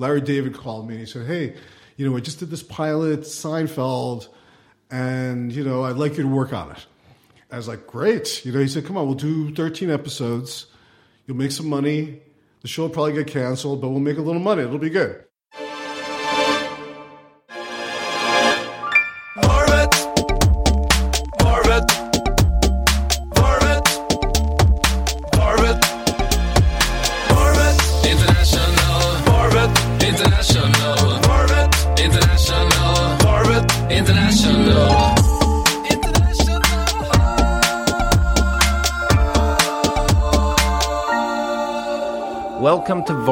Larry David called me and he said, hey, you know, I just did this pilot, Seinfeld, and, you know, I'd like you to work on it. I was like, great. You know, he said, come on, we'll do 13 episodes. You'll make some money. The show will probably get canceled, but we'll make a little money. It'll be good.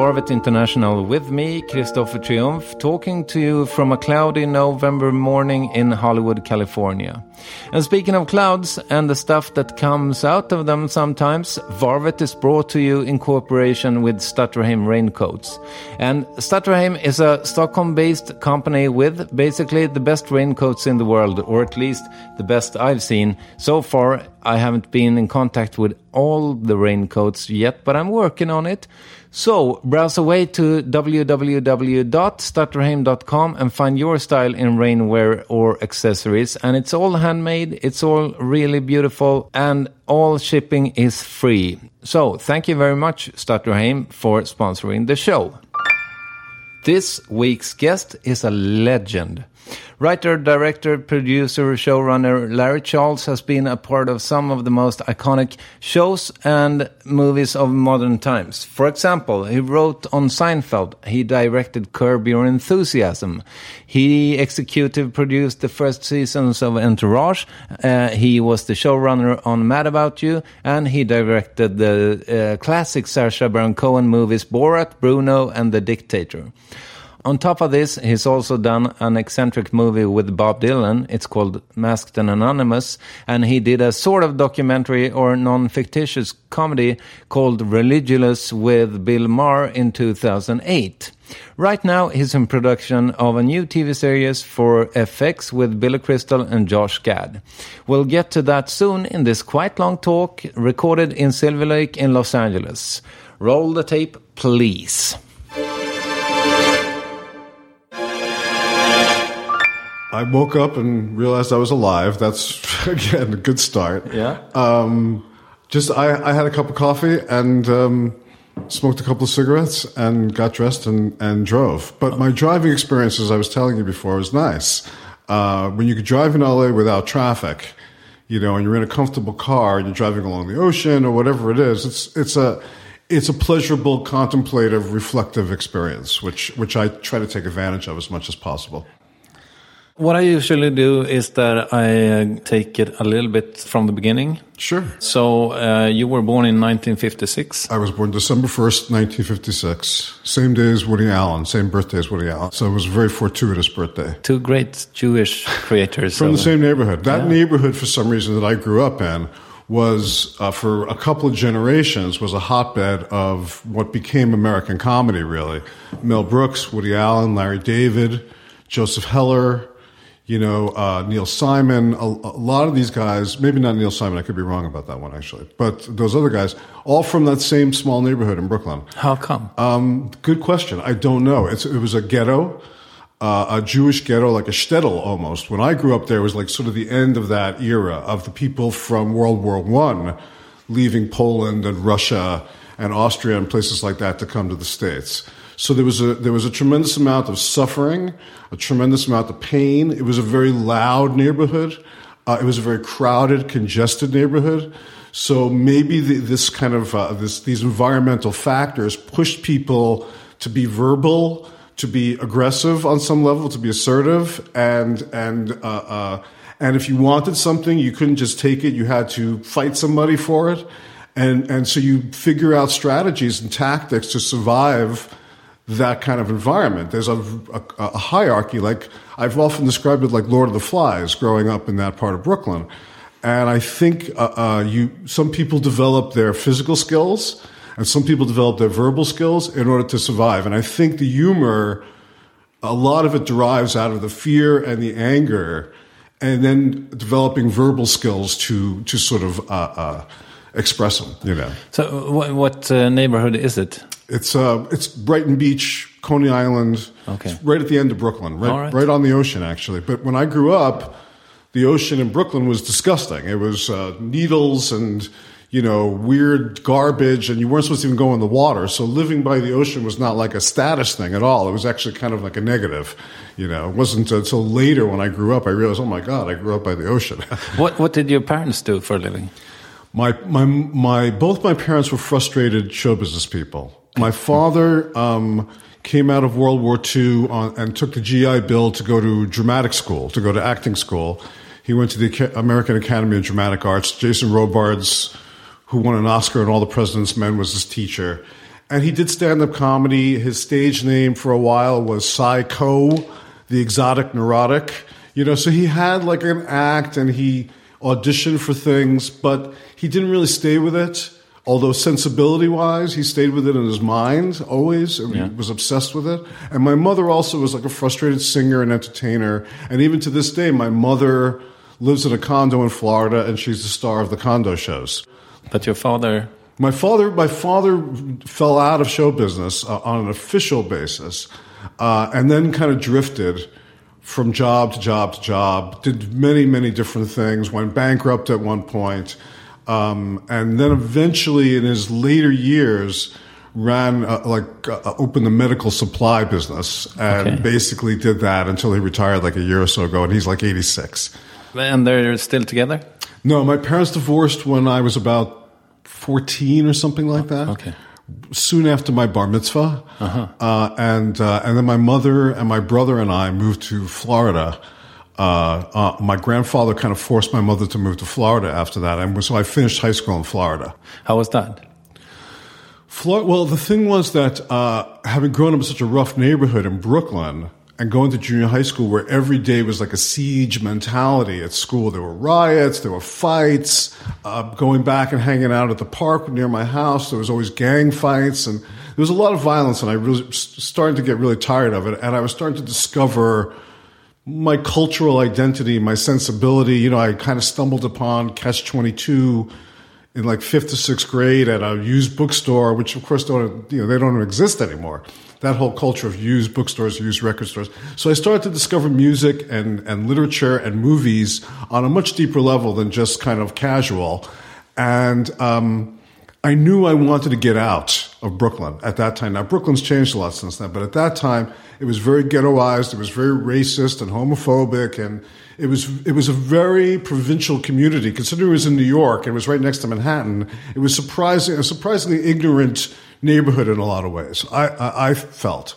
Varvet International with me, Kristoffer Triumf, talking to you from a cloudy November morning in Hollywood, California. And speaking of clouds and the stuff that comes out of them sometimes, Varvet is brought to you in cooperation with Stutterheim Raincoats. And Stutterheim is a Stockholm-based company with basically the best raincoats in the world, or at least the best I've seen. So far, I haven't been in contact with all the raincoats yet, but I'm working on it. So browse away to www.stutterheim.com and find your style in rainwear or accessories. And it's all handmade, it's all really beautiful, and all shipping is free. So thank you very much, Stutterheim, for sponsoring the show. This week's guest is a legend. Writer, director, producer, showrunner Larry Charles has been a part of some of the most iconic shows and movies of modern times. For example, he wrote on Seinfeld, he directed Curb Your Enthusiasm, he executive produced the first seasons of Entourage, uh, he was the showrunner on Mad About You, and he directed the uh, classic Sacha Baron Cohen movies Borat, Bruno, and The Dictator. On top of this, he's also done an eccentric movie with Bob Dylan. It's called Masked and Anonymous. And he did a sort of documentary or non fictitious comedy called Religulous with Bill Maher in 2008. Right now, he's in production of a new TV series for FX with Billy Crystal and Josh Gad. We'll get to that soon in this quite long talk recorded in Silver Lake in Los Angeles. Roll the tape, please. I woke up and realized I was alive. That's, again, a good start. Yeah. Um, just, I, I had a cup of coffee and um, smoked a couple of cigarettes and got dressed and, and drove. But my driving experience, as I was telling you before, was nice. Uh, when you could drive in LA without traffic, you know, and you're in a comfortable car and you're driving along the ocean or whatever it is, it's, it's a, it's a pleasurable, contemplative, reflective experience, which, which I try to take advantage of as much as possible. What I usually do is that I uh, take it a little bit from the beginning. Sure. So uh, you were born in 1956. I was born December 1st, 1956. Same day as Woody Allen, same birthday as Woody Allen. So it was a very fortuitous birthday. Two great Jewish creators. From of- the same neighborhood. That Yeah. neighborhood, for some reason, that I grew up in was, uh, for a couple of generations, was a hotbed of what became American comedy, really. Mel Brooks, Woody Allen, Larry David, Joseph Heller, you know, uh, Neil Simon, a, a lot of these guys, maybe not Neil Simon, I could be wrong about that one actually, but those other guys, all from that same small neighborhood in Brooklyn. How come? Um, good question. I don't know. It's, it was a ghetto, uh, a Jewish ghetto, like a shtetl almost. When I grew up there, it was like sort of the end of that era of the people from World War One leaving Poland and Russia and Austria and places like that to come to the States. So there was a there was a tremendous amount of suffering, a tremendous amount of pain. It was a very loud neighborhood. Uh, it was a very crowded, congested neighborhood. So maybe the, this kind of uh, this these environmental factors pushed people to be verbal, to be aggressive on some level, to be assertive, and and uh, uh, and if you wanted something, you couldn't just take it. You had to fight somebody for it. and and so you figure out strategies and tactics to survive that kind of environment. There's a, a, a hierarchy, like I've often described it like Lord of the Flies, growing up in that part of Brooklyn. And I think uh, uh, you some people develop their physical skills, and some people develop their verbal skills in order to survive. And I think the humor, a lot of it derives out of the fear and the anger, and then developing verbal skills to to sort of uh, uh, express them. You know. So, what, what uh, neighborhood is it? It's uh, it's Brighton Beach, Coney Island. Okay. It's right at the end of Brooklyn, right, right. right on the ocean, actually. But when I grew up, the ocean in Brooklyn was disgusting. It was uh, needles and you know weird garbage, and you weren't supposed to even go in the water. So living by the ocean was not like a status thing at all. It was actually kind of like a negative. You know, it wasn't until later when I grew up I realized, oh my god, I grew up by the ocean. What What did your parents do for a living? My, my, my, both my parents were frustrated show business people. My father um, came out of World War II on, and took the GI Bill to go to dramatic school, to go to acting school. He went to the American Academy of Dramatic Arts. Jason Robards, who won an Oscar in All the President's Men, was his teacher. And he did stand up comedy. His stage name for a while was Psycho, the exotic neurotic. You know, so he had like an act and he auditioned for things, but he didn't really stay with it. Although sensibility wise, he stayed with it in his mind always. and He was obsessed with it. And my mother also was like a frustrated singer and entertainer. And even to this day, my mother lives in a condo in Florida and she's the star of the condo shows. But your father, My father, my father fell out of show business uh, on an official basis, uh, and then kind of drifted from job to job to job. Did many, many different things. Went bankrupt at one point, um, and then eventually, in his later years, ran uh, like uh, opened the medical supply business, and Okay. basically did that until he retired like a year or so ago, and he's like eighty six. and they're still together. No, my parents divorced when I was about 14 or something like that. Okay. Soon after my bar mitzvah. Uh-huh. Uh, and, uh, and then my mother and my brother and I moved to Florida. Uh, uh, my grandfather kind of forced my mother to move to Florida after that. And so I finished high school in Florida. How was that? Flor- well, the thing was that uh, having grown up in such a rough neighborhood in Brooklyn and going to junior high school where every day was like a siege mentality at school, there were riots, there were fights, uh, going back and hanging out at the park near my house, there was always gang fights, and there was a lot of violence, and I was starting to get really tired of it, and I was starting to discover my cultural identity, my sensibility. You know, I kind of stumbled upon Catch 22 in like fifth to sixth grade at a used bookstore, which of course don't, you know, they don't exist anymore. That whole culture of used bookstores, used record stores. So I started to discover music and, and literature and movies on a much deeper level than just kind of casual. And, um, I knew I wanted to get out of Brooklyn at that time. Now, Brooklyn's changed a lot since then, but at that time, it was very ghettoized. It was very racist and homophobic, and it was it was a very provincial community. Considering it was in New York and it was right next to Manhattan, it was surprising a surprisingly ignorant neighborhood in a lot of ways. I I, I felt,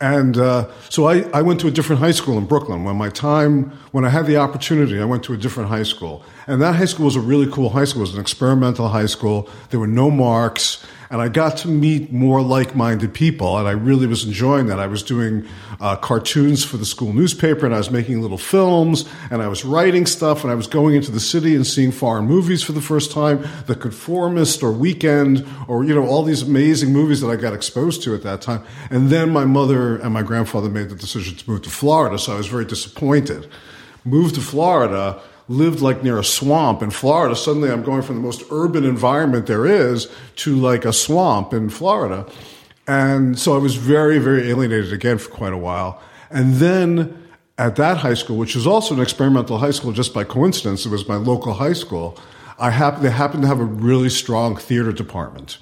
and uh, so I, I went to a different high school in Brooklyn. When my time when I had the opportunity, I went to a different high school, and that high school was a really cool high school. It was an experimental high school. There were no marks and I got to meet more like-minded people, and I really was enjoying that. I was doing uh, cartoons for the school newspaper, and I was making little films, and I was writing stuff, and I was going into the city and seeing foreign movies for the first time, The Conformist or Weekend, or you know all these amazing movies that I got exposed to at that time. And then my mother and my grandfather made the decision to move to Florida, so I was very disappointed. Moved to Florida lived like near a swamp in Florida. Suddenly I'm going from the most urban environment there is to like a swamp in Florida. And so I was very, very alienated again for quite a while. And then at that high school, which was also an experimental high school just by coincidence, it was my local high school, I hap- they happened to have a really strong theater department.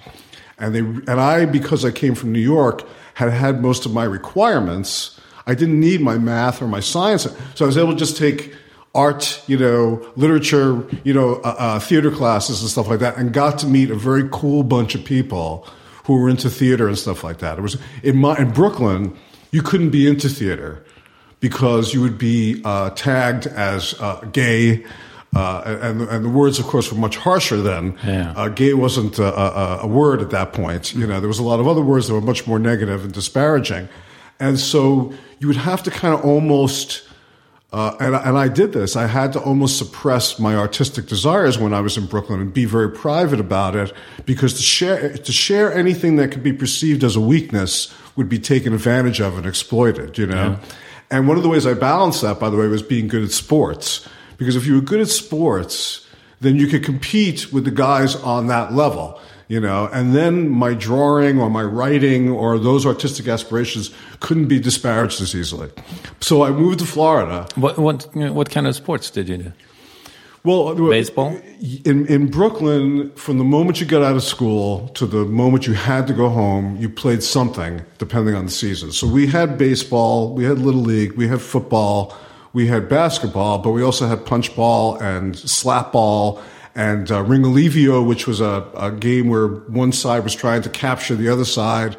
And they, and I, because I came from New York, had had most of my requirements. I didn't need my math or my science. So I was able to just take art, you know, literature, you know, uh, uh, theater classes and stuff like that, and got to meet a very cool bunch of people who were into theater and stuff like that. It was in my in Brooklyn, you couldn't be into theater because you would be uh, tagged as uh, gay. Uh, and, and the words, of course, were much harsher then. Yeah. Uh, gay wasn't a, a, a word at that point. You know, there was a lot of other words that were much more negative and disparaging. And so you would have to kind of almost, uh, and, and I did this, I had to almost suppress my artistic desires when I was in Brooklyn and be very private about it because to share, to share anything that could be perceived as a weakness would be taken advantage of and exploited, you know? And one of the ways I balanced that, by the way, was being good at sports. Because if you were good at sports, then you could compete with the guys on that level, you know, and then my drawing or my writing or those artistic aspirations couldn't be disparaged as easily. So I moved to Florida. What what what kind of sports did you do? Well, uh, Baseball? in in Brooklyn, from the moment you got out of school to the moment you had to go home, you played something, depending on the season. So we had baseball, we had little league, we had football, we had basketball, but we also had punch ball and slap ball and uh, ringolevio, which was a, a game where one side was trying to capture the other side.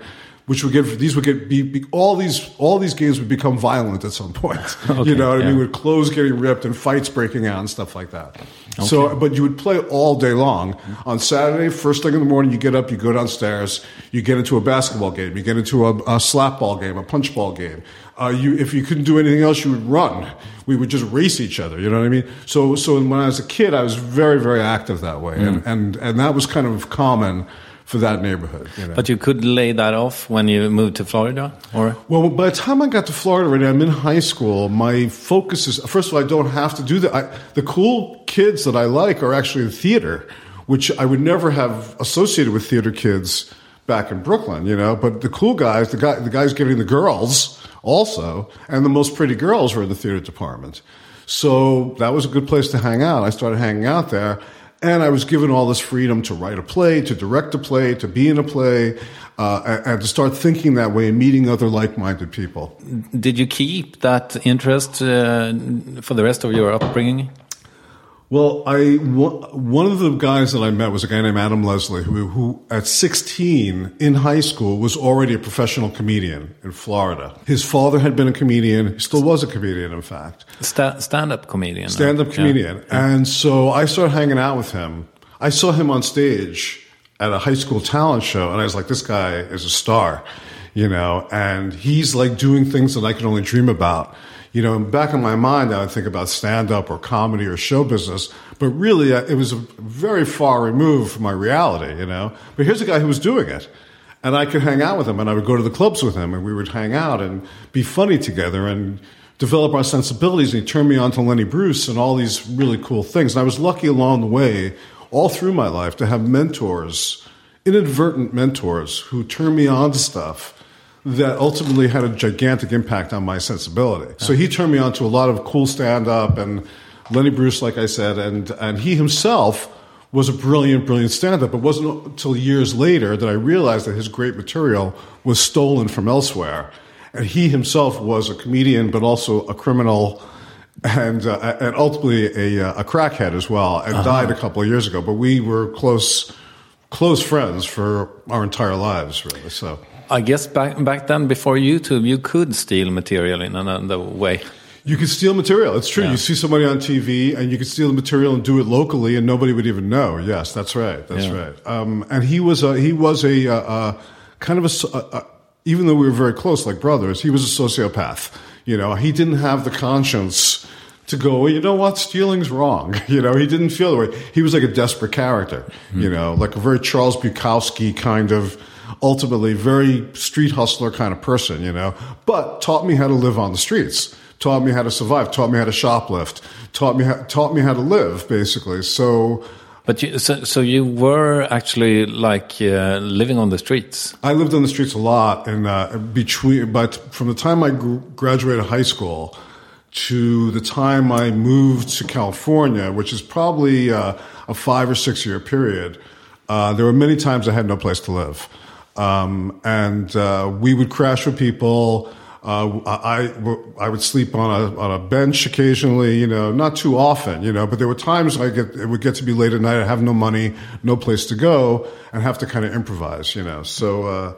Which would get these would get be, be, all these all these games would become violent at some point. you know what I mean? With clothes getting ripped and fights breaking out and stuff like that. So, but you would play all day long. On Saturday, first thing in the morning, you get up, you go downstairs, you get into a basketball game, you get into a, a slap ball game, a punch ball game. Uh, you, if you couldn't do anything else, you would run. We would just race each other. You know what I mean? So, so when I was a kid, I was very, very active that way, and, and and that was kind of common for that neighborhood. You know? But you could lay that off when you moved to Florida, or Well, by the time I got to Florida, already, I'm in high school. My focus is first of all, I don't have to do that. I, the cool kids that I like are actually in theater, which I would never have associated with theater kids back in Brooklyn. You know, but the cool guys, the guy, the guys getting the girls also, and the most pretty girls were in the theater department. So that was a good place to hang out. I started hanging out there. And I was given all this freedom to write a play, to direct a play, to be in a play, uh, and, to start thinking that way and meeting other like-minded people. did you keep that interest uh, for the rest of your upbringing? Well, I one of the guys that I met was a guy named Adam Leslie, who, who at 16 in high school was already a professional comedian in Florida. His father had been a comedian; he still was a comedian, in fact. Sta- stand-up comedian. stand-up Yeah. comedian. And so I started hanging out with him. I saw him on stage at a high school talent show, and I was like, this guy is a star, you know, and he's like doing things that I could only dream about. You know, back in my mind, I would think about stand-up or comedy or show business, but really uh, it was very far removed from my reality, you know. But here's a guy who was doing it. And I could hang out with him, and I would go to the clubs with him, and we would hang out and be funny together and develop our sensibilities. And he turned me on to Lenny Bruce and all these really cool things. And I was lucky along the way, all through my life, to have mentors, inadvertent mentors, who turned me on to stuff that ultimately had a gigantic impact on my sensibility. So he turned me on to a lot of cool stand up and Lenny Bruce, like I said, and, and he himself was a brilliant, brilliant stand up. It wasn't until years later that I realized that his great material was stolen from elsewhere. And he himself was a comedian, but also a criminal and, uh, and ultimately a, uh, a crackhead as well, and died a couple of years ago. But we were close, close friends for our entire lives, really. So. I guess back back then, before YouTube, you could steal material in another way. You could steal material. It's true. Yeah. You see somebody on TV and you could steal the material and do it locally and nobody would even know. Yes, that's right. That's Yeah. right. Um, and he was a, he was a, uh, uh, kind of a even though we were very close, like brothers, he was a sociopath. You know, he didn't have the conscience to go, well, you know what, stealing's wrong. You know, he didn't feel the way. He was like a desperate character, you know, like a very Charles Bukowski kind of, ultimately very street hustler kind of person, you know, but taught me how to live on the streets, taught me how to survive, taught me how to shoplift, taught me how, taught me how to live, basically. So But you, so, so you were actually like uh, living on the streets. I lived on the streets a lot, and uh, between, but from the time I gr- graduated high school to the time I moved to California, which is probably uh, a five or six year period, uh, there were many times I had no place to live, um, and uh, we would crash with people. Uh, I, I would sleep on a on a bench occasionally, you know, not too often, you know, but there were times I get it would get to be late at night. I have no money, no place to go, and have to kind of improvise, you know. So, uh,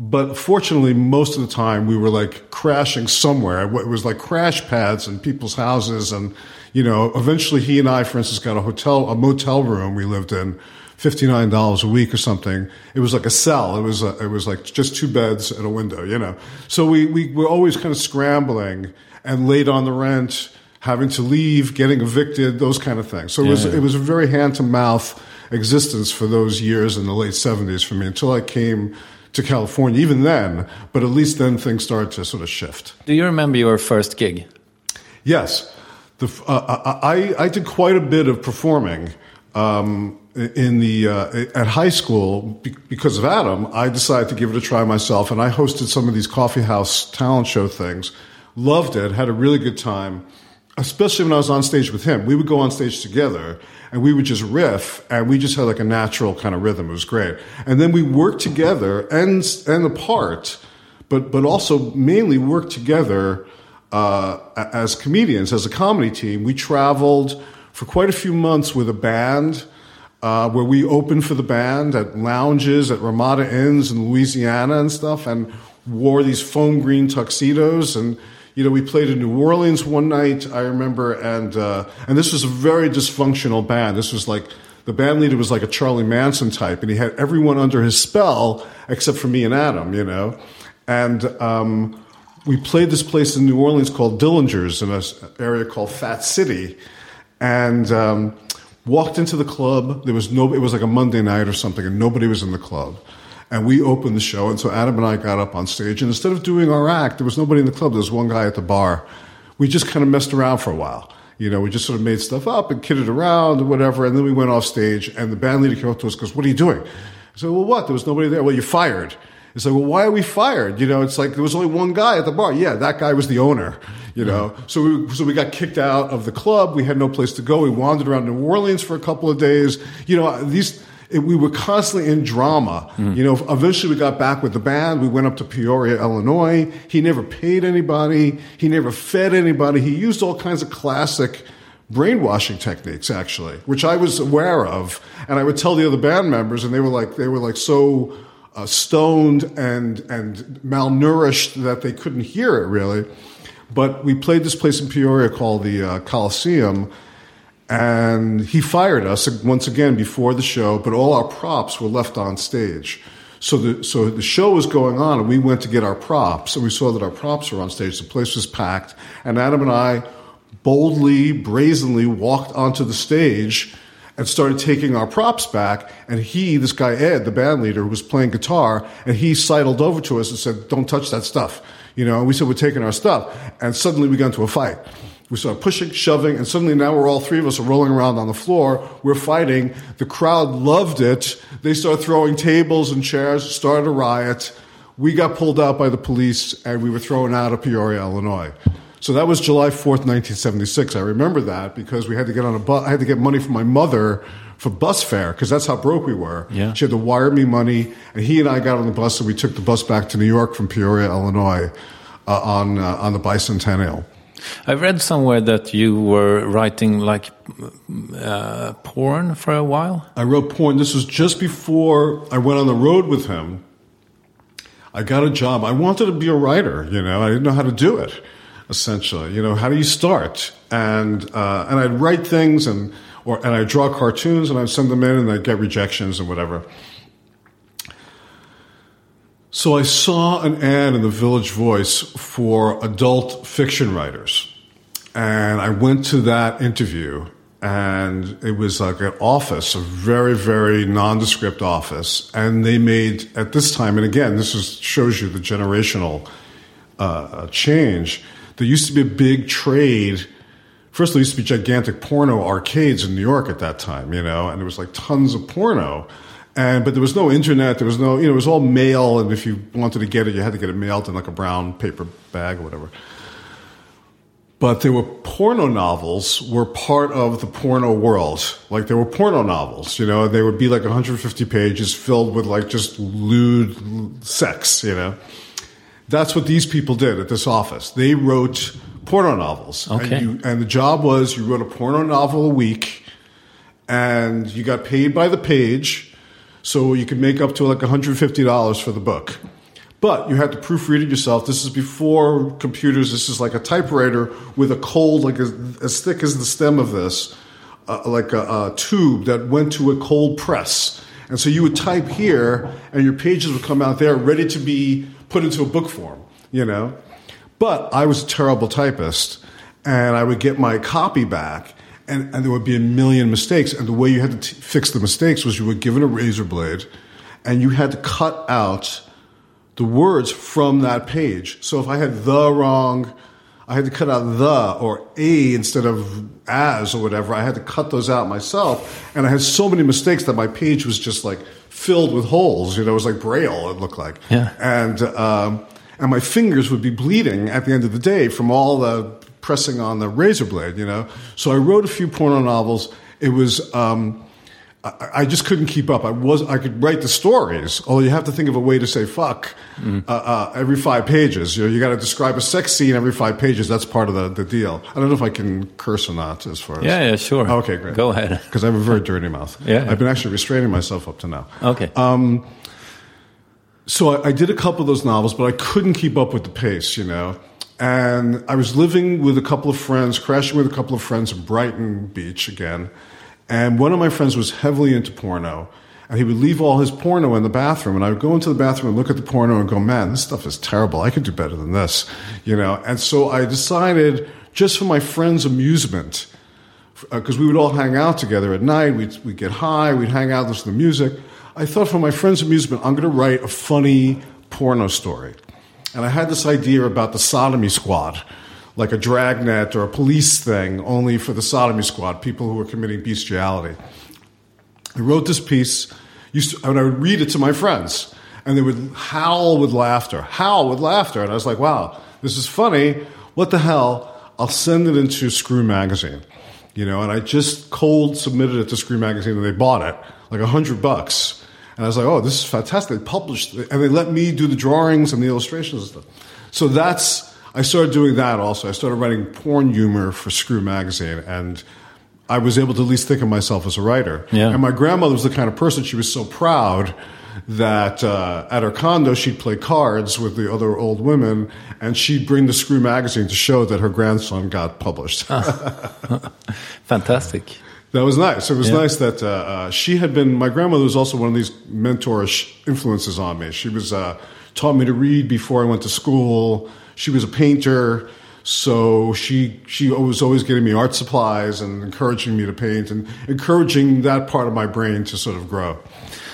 But fortunately, most of the time we were like crashing somewhere. It was like crash pads in people's houses. And, you know, eventually he and I, for instance, got a hotel, a motel room we lived in, $59 a week or something. It was like a cell. It was, a, it was like just two beds and a window, you know. So we, we were always kind of scrambling and late on the rent, having to leave, getting evicted, those kind of things. So it was, Yeah. it was a very hand to mouth existence for those years in the late 70s for me until I came to California, even then, but at least then things started to sort of shift. Do you remember your first gig? Yes, the, uh, I, I did quite a bit of performing um, in the uh, at high school because of Adam. I decided to give it a try myself, and I hosted some of these coffee house talent show things. Loved it, had a really good time, especially when I was on stage with him. We would go on stage together, and we would just riff, and we just had like a natural kind of rhythm. It was great, and then we worked together and and apart, but but also mainly worked together uh, as comedians, as a comedy team, we traveled for quite a few months with a band uh, where we opened for the band at lounges at Ramada Inns in Louisiana and stuff, and wore these foam green tuxedos. And you know, we played in New Orleans one night, I remember, and uh, and this was a very dysfunctional band. This was like the band leader was like a Charlie Manson type, and he had everyone under his spell except for me and Adam, you know, and. Um, we played this place in New Orleans called Dillinger's in an area called Fat City, and um, walked into the club. There was no. It was like a Monday night or something, and nobody was in the club. And we opened the show, and so Adam and I got up on stage, and instead of doing our act, there was nobody in the club. There was one guy at the bar. We just kind of messed around for a while. You know, we just sort of made stuff up and kidded around and whatever, and then we went off stage, and the band leader came up to us, and goes, "What are you doing?" I said, "Well, what? There was nobody there. Well, you're fired." It's like, well, why are we fired? You know, it's like there was only one guy at the bar. Yeah, that guy was the owner. You know, mm-hmm. so we so we got kicked out of the club. We had no place to go. We wandered around New Orleans for a couple of days. You know, these it, we were constantly in drama. Mm. You know, eventually we got back with the band. We went up to Peoria, Illinois. He never paid anybody. He never fed anybody. He used all kinds of classic brainwashing techniques actually which i was aware of and i would tell the other band members and they were like they were like so uh, stoned and and malnourished that they couldn't hear it really. But we played this place in Peoria called the uh, Coliseum, and he fired us once again before the show. But all our props were left on stage. So the so the show was going on, and we went to get our props, and we saw that our props were on stage. The place was packed, and Adam and I boldly, brazenly walked onto the stage and started taking our props back. And he, this guy Ed, the band leader, was playing guitar, and he sidled over to us and said, "Don't touch that stuff." You know, and we said we're taking our stuff, and suddenly we got into a fight. We started pushing, shoving, and suddenly now we're all three of us are rolling around on the floor. We're fighting. The crowd loved it. They started throwing tables and chairs, started a riot. We got pulled out by the police, and we were thrown out of Peoria, Illinois. So that was July 4th, 1976. I remember that because we had to get on a bus. I had to get money from my mother for bus fare because that's how broke we were. Yeah. She had to wire me money, and he and I got on the bus, and we took the bus back to New York from Peoria, Illinois, uh, on uh, on the bicentennial. I read somewhere that you were writing like uh, porn for a while. I wrote porn. This was just before I went on the road with him. I got a job. I wanted to be a writer. You know, I didn't know how to do it. Essentially, you know, how do you start? And uh, and I'd write things and or and I'd draw cartoons and I'd send them in and I'd get rejections and whatever. So I saw an ad in the Village Voice for adult fiction writers. And I went to that interview, and it was like an office, a very, very nondescript office. And they made, at this time, and again, this is, shows you the generational uh, change. There used to be a big trade. First, there used to be gigantic porno arcades in New York at that time, you know, and there was like tons of porno. And, but there was no internet. There was no, you know, it was all mail. And if you wanted to get it, you had to get it mailed in like a brown paper bag or whatever. But there were porno novels were part of the porno world. Like there were porno novels, you know, they would be like 150 pages filled with like just lewd sex, you know. That's what these people did at this office. They wrote porno novels. Okay. And, you, and the job was you wrote a porno novel a week and you got paid by the page. So you could make up to like $150 for the book. But you had to proofread it yourself. This is before computers. This is like a typewriter with a cold, like as, as thick as the stem of this, uh, like a, a tube that went to a cold press. And so you would type here, and your pages would come out there ready to be put into a book form, you know? But I was a terrible typist, and I would get my copy back, and, and there would be a million mistakes. And the way you had to t- fix the mistakes was you were given a razor blade, and you had to cut out the words from that page. So if I had the wrong, I had to cut out the or a instead of as or whatever. I had to cut those out myself, and I had so many mistakes that my page was just like filled with holes. You know, it was like braille. It looked like, Yeah. and um, and my fingers would be bleeding at the end of the day from all the pressing on the razor blade. You know, so I wrote a few porno novels. It was. Um, I, just couldn't keep up. I was I could write the stories, although you have to think of a way to say fuck uh, uh, every five pages. You know, you got to describe a sex scene every five pages. That's part of the, the deal. I don't know if I can curse or not as far as Yeah, yeah, sure. Okay, great. Go ahead. Because I have a very dirty mouth. Yeah. I've been actually restraining myself up to now. Okay. Um, So I, I did a couple of those novels, but I couldn't keep up with the pace, you know. And I was living with a couple of friends, crashing with a couple of friends in Brighton Beach again. And one of my friends was heavily into porno. And he would leave all his porno in the bathroom. And I would go into the bathroom and look at the porno and go, man, this stuff is terrible. I could do better than this, you know. And so I decided, just for my friend's amusement, uh, because we would all hang out together at night. We'd, we'd get high, we'd hang out, listen to music. I thought for my friend's amusement, I'm going to write a funny porno story. And I had this idea about the sodomy squad, like a dragnet or a police thing, only for the sodomy squad, people who were committing bestiality. I wrote this piece, used to, and I would read it to my friends, and they would howl with laughter, howl with laughter. And I was like, wow, this is funny. What the hell? I'll send it into Screw Magazine. You know, and I just cold submitted it to Screw Magazine, and they bought it, like a hundred bucks. And I was like, oh, this is fantastic. They published it, and they let me do the drawings and the illustrations and stuff. So that's, I started doing that also. I started writing porn humor for Screw Magazine, and I was able to at least think of myself as a writer. Yeah. And my grandmother was the kind of person, she was so proud that uh, at her condo she'd play cards with the other old women and she'd bring the Screw magazine to show that her grandson got published. Fantastic. That was nice. It was Yeah. nice that uh, uh, she had been. My grandmother was also one of these mentorish influences on me. She was uh, taught me to read before I went to school. She was a painter, so she she was always getting me art supplies and encouraging me to paint and encouraging that part of my brain to sort of grow.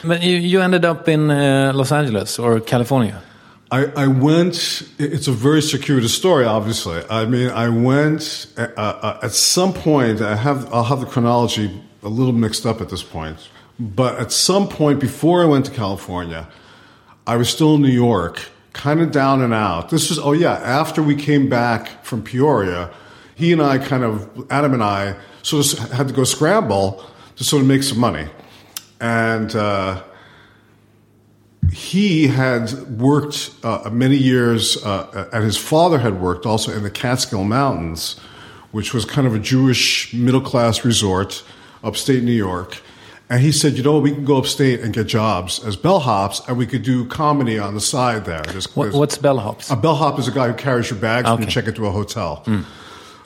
But you, you ended up in uh, Los Angeles or California. I, I went. It's a very circuitous story, obviously. I mean, I went uh, uh, at some point. I have. I'll have the chronology a little mixed up at this point. But at some point before I went to California, I was still in New York, kind of down and out. This was. Oh yeah, after we came back from Peoria, he and I kind of Adam and I sort of had to go scramble to sort of make some money, and. Uh, he had worked uh, many years, uh, and his father had worked also in the Catskill Mountains, which was kind of a Jewish middle class resort upstate New York. And he said, you know, we can go upstate and get jobs as bellhops, and we could do comedy on the side there. There's- What, there's- what's bellhops? a bellhop is a guy who carries your bags when you Okay. check into a hotel.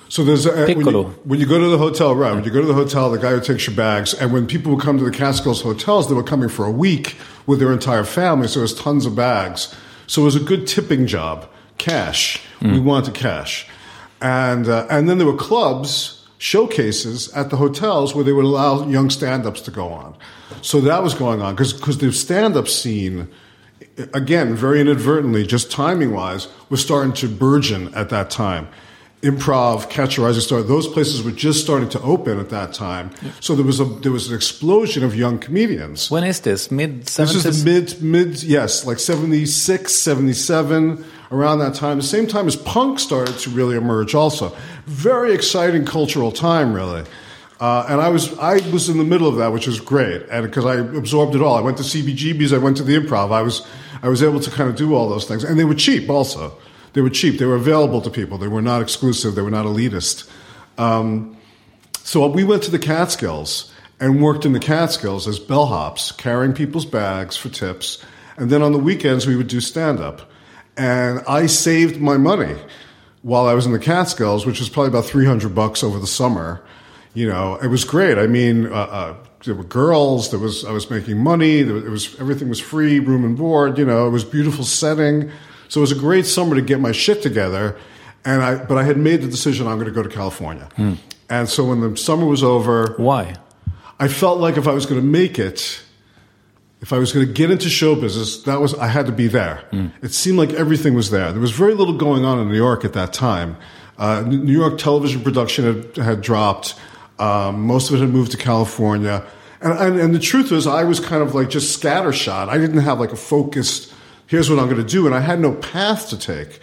So there's a, when, you, when you go to the hotel, right? When you go to the hotel, the guy who takes your bags, and when people would come to the Catskills hotels, they were coming for a week with their entire family, so was tons of bags. So it was a good tipping job, cash. We wanted cash, and uh, and then there were clubs, showcases at the hotels where they would allow young stand-ups to go on. So that was going on because because the stand-up scene again, very inadvertently, just timing wise, was starting to burgeon at that time. Improv, Catch a Rising Star, those places were just starting to open at that time. So there was a there was an explosion of young comedians. When is this? Mid 70s? This is the mid mid yes, like 76, 77, around that time. The same time as punk started to really emerge also. Very exciting cultural time really. Uh, and I was I was in the middle of that, which was great, and because I absorbed it all. I went to CBGBs, I went to the improv. I was I was able to kind of do all those things, and they were cheap also. They were cheap. They were available to people. They were not exclusive. They were not elitist. Um, so we went to the Catskills and worked in the Catskills as bellhops, carrying people's bags for tips. and then on the weekends we would do stand up. And I saved my money while I was in the Catskills, which was probably about 300 bucks over the summer. You know, it was great. I mean, uh, uh, there were girls. There was I was making money. There it was everything was free, room and board. You know, it was beautiful setting. So it was a great summer to get my shit together. And I, but I had made the decision I'm going to go to California. And so when the summer was over, Why? I felt like if I was going to make it, if I was going to get into show business, that was I had to be there. It seemed like everything was there. There was very little going on in New York at that time. Uh, New York television production had, had dropped. Um, most of it had moved to California, and, and and the truth was, I was kind of like just scattershot. I didn't have like a focused. Here's what I'm going to do, and I had no path to take.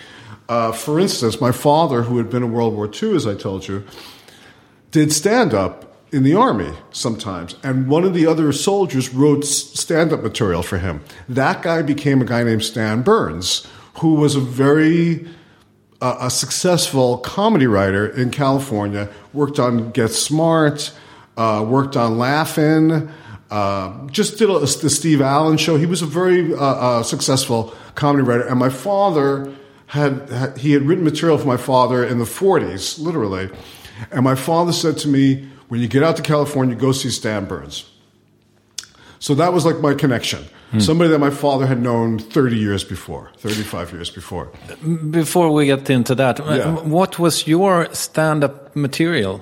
Uh, for instance, my father, who had been in World War II, as I told you, did stand up in the army sometimes. And one of the other soldiers wrote stand up material for him. That guy became a guy named Stan Burns, who was a very uh, a successful comedy writer in California, worked on Get Smart, uh, worked on Laugh-In, uh, just did a, the Steve Allen show. He was a very uh, uh, successful comedy writer. And my father had, had, he had written material for my father in the 40s, literally. And my father said to me, when you get out to California, go see Stan Burns. So that was like my connection. Somebody that my father had known 30 years before, 35 years before. Before we get into that, uh, Yeah. what was your stand-up material?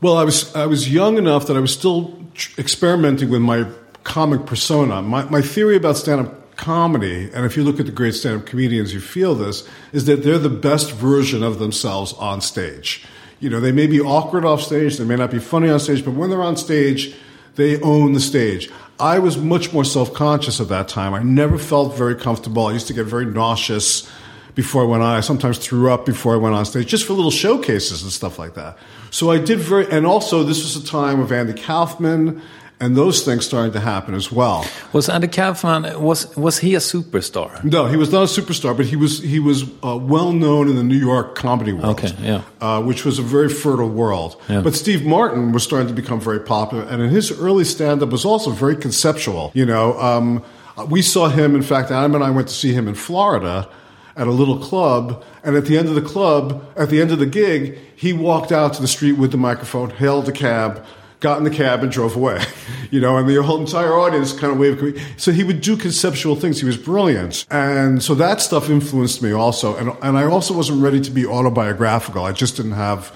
Well, I was I was young enough that I was still experimenting with my comic persona. My my theory about stand up comedy, and if you look at the great stand up comedians, you feel this, is that they're the best version of themselves on stage. You know, they may be awkward off stage, they may not be funny on stage, but when they're on stage, they own the stage. I was much more self conscious at that time. I never felt very comfortable. I used to get very nauseous before I went on. I sometimes threw up before I went on stage, just for little showcases and stuff like that. So I did very, and also this was a time of Andy Kaufman and those things starting to happen as well. Was Andy Kaufman was was he a superstar? No, he was not a superstar, but he was he was uh, well known in the New York comedy world. Okay, yeah. uh, which was a very fertile world. Yeah. But Steve Martin was starting to become very popular, and in his early stand up was also very conceptual. You know, um, we saw him. In fact, Adam and I went to see him in Florida at a little club, and at the end of the club, at the end of the gig, he walked out to the street with the microphone, hailed a cab. Got in the cab and drove away, you know, and the whole entire audience kind of waved. So he would do conceptual things. He was brilliant, and so that stuff influenced me also. And and I also wasn't ready to be autobiographical. I just didn't have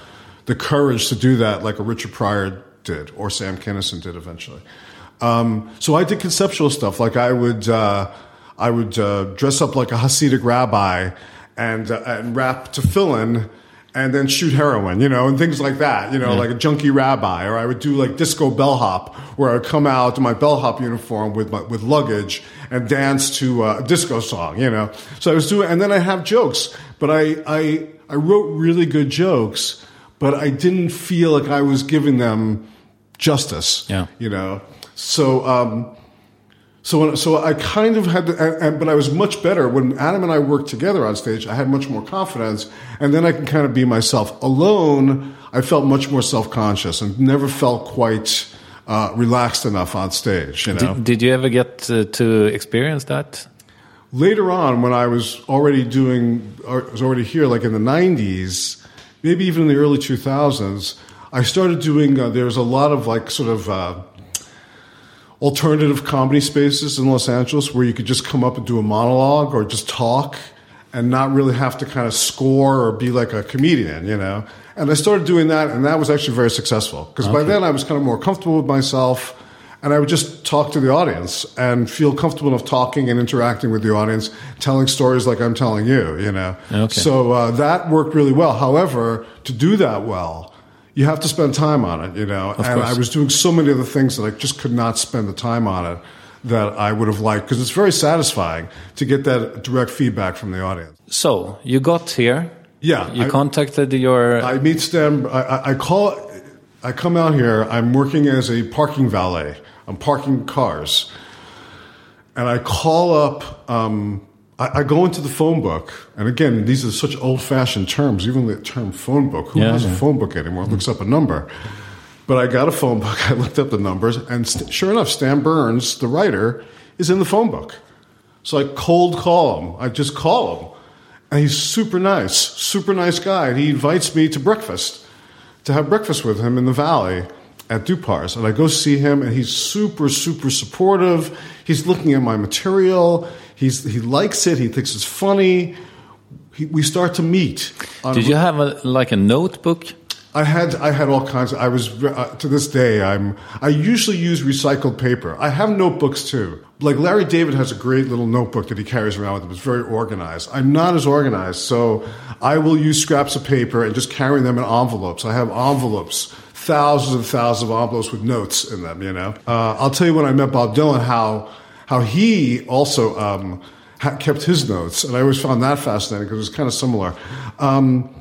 the courage to do that like a Richard Pryor did or Sam Kinison did eventually. Um, so I did conceptual stuff. Like I would, uh, I would uh, dress up like a Hasidic rabbi and uh, and wrap tefillin and then shoot heroin, you know, and things like that, you know, like a junkie rabbi. Or I would do like disco bellhop, where I would come out in my bellhop uniform with my, with luggage and dance to a disco song, you know. So I was doing, and then I have jokes, but I I I wrote really good jokes, but I didn't feel like I was giving them justice. Yeah. You know. So um, so so I kind of had, to, and, but I was much better when Adam and I worked together on stage. I had much more confidence, and then I can kind of be myself. Alone, I felt much more self conscious and never felt quite uh, relaxed enough on stage. You know. Did, did you ever get uh, to experience that? Later on, when I was already doing, I was already here, like in the '90s, maybe even in the early 2000s, I started doing. Uh, there was a lot of like sort of. Alternative comedy spaces in Los Angeles where you could just come up and do a monologue or just talk and not really have to kind of score or be like a comedian, you know. And I started doing that, and that was actually very successful because by then I was kind of more comfortable with myself, and I would just talk to the audience and feel comfortable enough talking and interacting with the audience, telling stories like I'm telling you, you know. Okay. So uh, that worked really well. However, to do that well, you have to spend time on it, you know. and course. I was doing so many other things that I just could not spend the time on it that I would have liked because it's very satisfying to get that direct feedback from the audience. So you got here. Yeah, You I- contacted your. I meet Stan. I, I call. I come out here. I'm working as a parking valet. I'm parking cars, and I call up. Um, I, I go into the phone book, and again, these are such old-fashioned terms. Even the term phone book. Who Yeah, has yeah. a phone book anymore? Looks up a number. But I got a phone book. I looked up the numbers, and st- sure enough, Stan Burns, the writer, is in the phone book. So I cold call him. I just call him. And he's super nice, super nice guy. And he invites me to breakfast, to have breakfast with him in the valley at Dupar's. And I go see him, and he's super, super supportive. He's looking at my material. He's, he likes it. He thinks it's funny. He, we start to meet. on- Did you have a, like a notebook? I had I had all kinds. Of, I was uh, to this day. I'm. I usually use recycled paper. I have notebooks too. Like Larry David has a great little notebook that he carries around with him. It's very organized. I'm not as organized, so I will use scraps of paper and just carry them in envelopes. I have envelopes, thousands and thousands of envelopes with notes in them. You know. Uh, I'll tell you when I met Bob Dylan how how he also um, kept his notes, and I always found that fascinating because it was kind of similar. Um,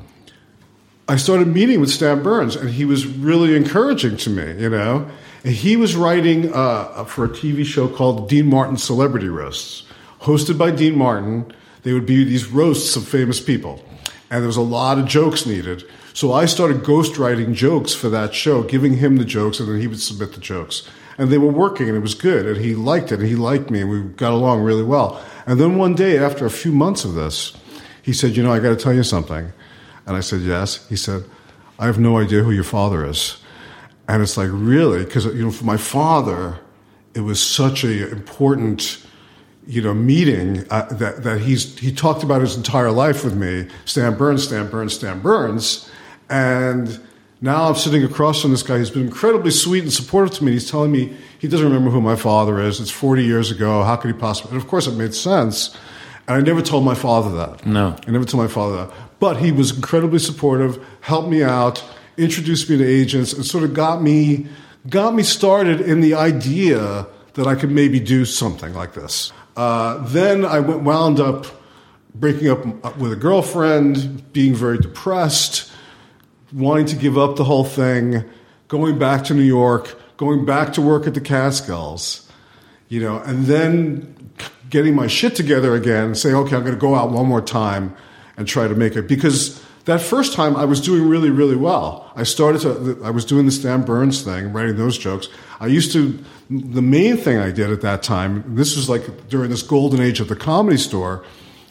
I started meeting with Stan Burns, and he was really encouraging to me, you know. And he was writing uh, for a TV show called Dean Martin Celebrity Roasts, hosted by Dean Martin. They would be these roasts of famous people, and there was a lot of jokes needed. So I started ghostwriting jokes for that show, giving him the jokes, and then he would submit the jokes. And they were working, and it was good, and he liked it, and he liked me, and we got along really well. And then one day, after a few months of this, he said, "You know, I got to tell you something." And I said, Yes. He said, I have no idea who your father is. And it's like, Really? Because, you know, for my father, it was such a important, you know, meeting uh, that, that he's, he talked about his entire life with me Stan Burns, Stan Burns, Stan Burns. And now I'm sitting across from this guy who's been incredibly sweet and supportive to me. He's telling me he doesn't remember who my father is. It's 40 years ago. How could he possibly? And of course, it made sense. And I never told my father that. No. I never told my father that. But he was incredibly supportive, helped me out, introduced me to agents, and sort of got me got me started in the idea that I could maybe do something like this. Uh, then I went, wound up breaking up with a girlfriend, being very depressed, wanting to give up the whole thing, going back to New York, going back to work at the Catskills, you know, and then getting my shit together again and saying, okay, I'm going to go out one more time and try to make it. Because that first time I was doing really, really well. I started to, I was doing the Stan Burns thing, writing those jokes. I used to, the main thing I did at that time, this was like during this golden age of the comedy store,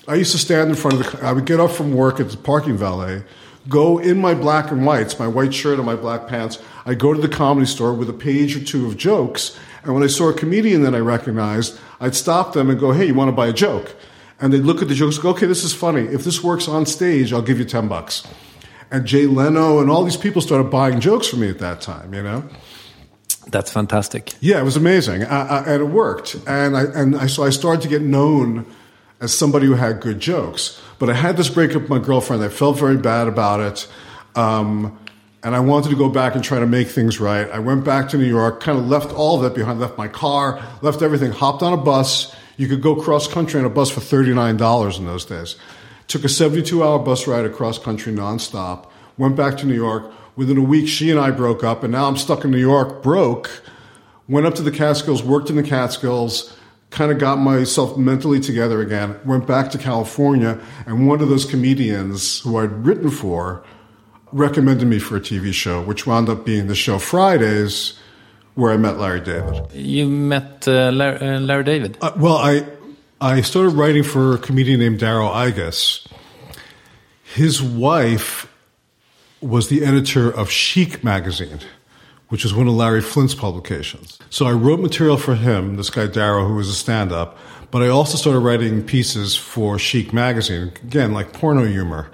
I used to stand in front of the, I would get up from work at the parking valet, go in my black and whites, my white shirt and my black pants. I'd go to the comedy store with a page or two of jokes. And when I saw a comedian that I recognized, I'd stop them and go, hey, you want to buy a joke? And they'd look at the jokes and go, okay, this is funny. If this works on stage, I'll give you 10 bucks. And Jay Leno and all these people started buying jokes for me at that time, you know? That's fantastic. Yeah, it was amazing, uh, uh, and it worked. And I and I, so I started to get known as somebody who had good jokes. But I had this breakup with my girlfriend. I felt very bad about it, um, and I wanted to go back and try to make things right. I went back to New York, kind of left all of that behind, left my car, left everything, hopped on a bus. You could go cross country on a bus for thirty nine dollars in those days. Took a seventy two hour bus ride across country nonstop. Went back to New York. Within a week, she and I broke up, and now I'm stuck in New York, broke. Went up to the Catskills, worked in the Catskills, kind of got myself mentally together again. Went back to California, and one of those comedians who I'd written for recommended me for a TV show, which wound up being the show Fridays, where I met Larry David. You met uh, Larry, uh, Larry David. Uh, well, I I started writing for a comedian named Darrow Igus. His wife was the editor of Chic magazine, which is one of Larry Flynt's publications. So I wrote material for him, this guy Darrow, who was a stand-up, but I also started writing pieces for Chic magazine, again like porno humor,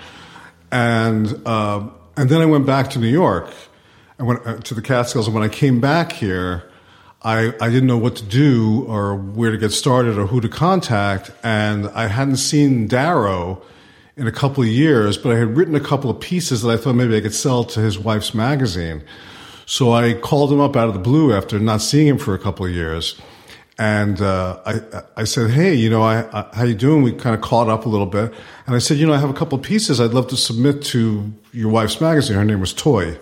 and uh, and then I went back to New York, and went uh, to the Catskills, and when I came back here. I, I didn't know what to do or where to get started or who to contact. And I hadn't seen Darrow in a couple of years, but I had written a couple of pieces that I thought maybe I could sell to his wife's magazine. So I called him up out of the blue after not seeing him for a couple of years. And uh, I, I said, hey, you know, I, I, how you doing? We kind of caught up a little bit. And I said, you know, I have a couple of pieces I'd love to submit to your wife's magazine. Her name was Toy.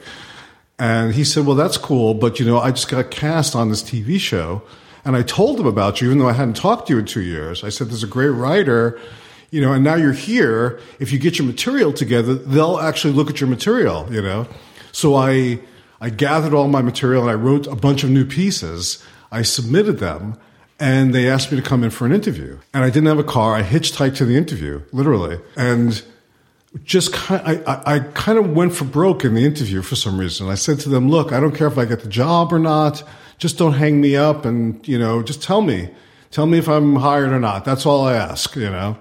And he said, Well, that's cool, but you know, I just got cast on this TV show. And I told him about you, even though I hadn't talked to you in two years. I said, There's a great writer, you know, and now you're here. If you get your material together, they'll actually look at your material, you know. So I I gathered all my material and I wrote a bunch of new pieces. I submitted them. and they asked me to come in for an interview. And I didn't have a car. I hitchhiked to the interview, literally, and just kind I, I, I kind of went for broke in the interview for some reason. I said to them, "Look, I don't care if I get the job or not. Just don't hang me up, and you know, just tell me, tell me if I'm hired or not. That's all I ask, you know."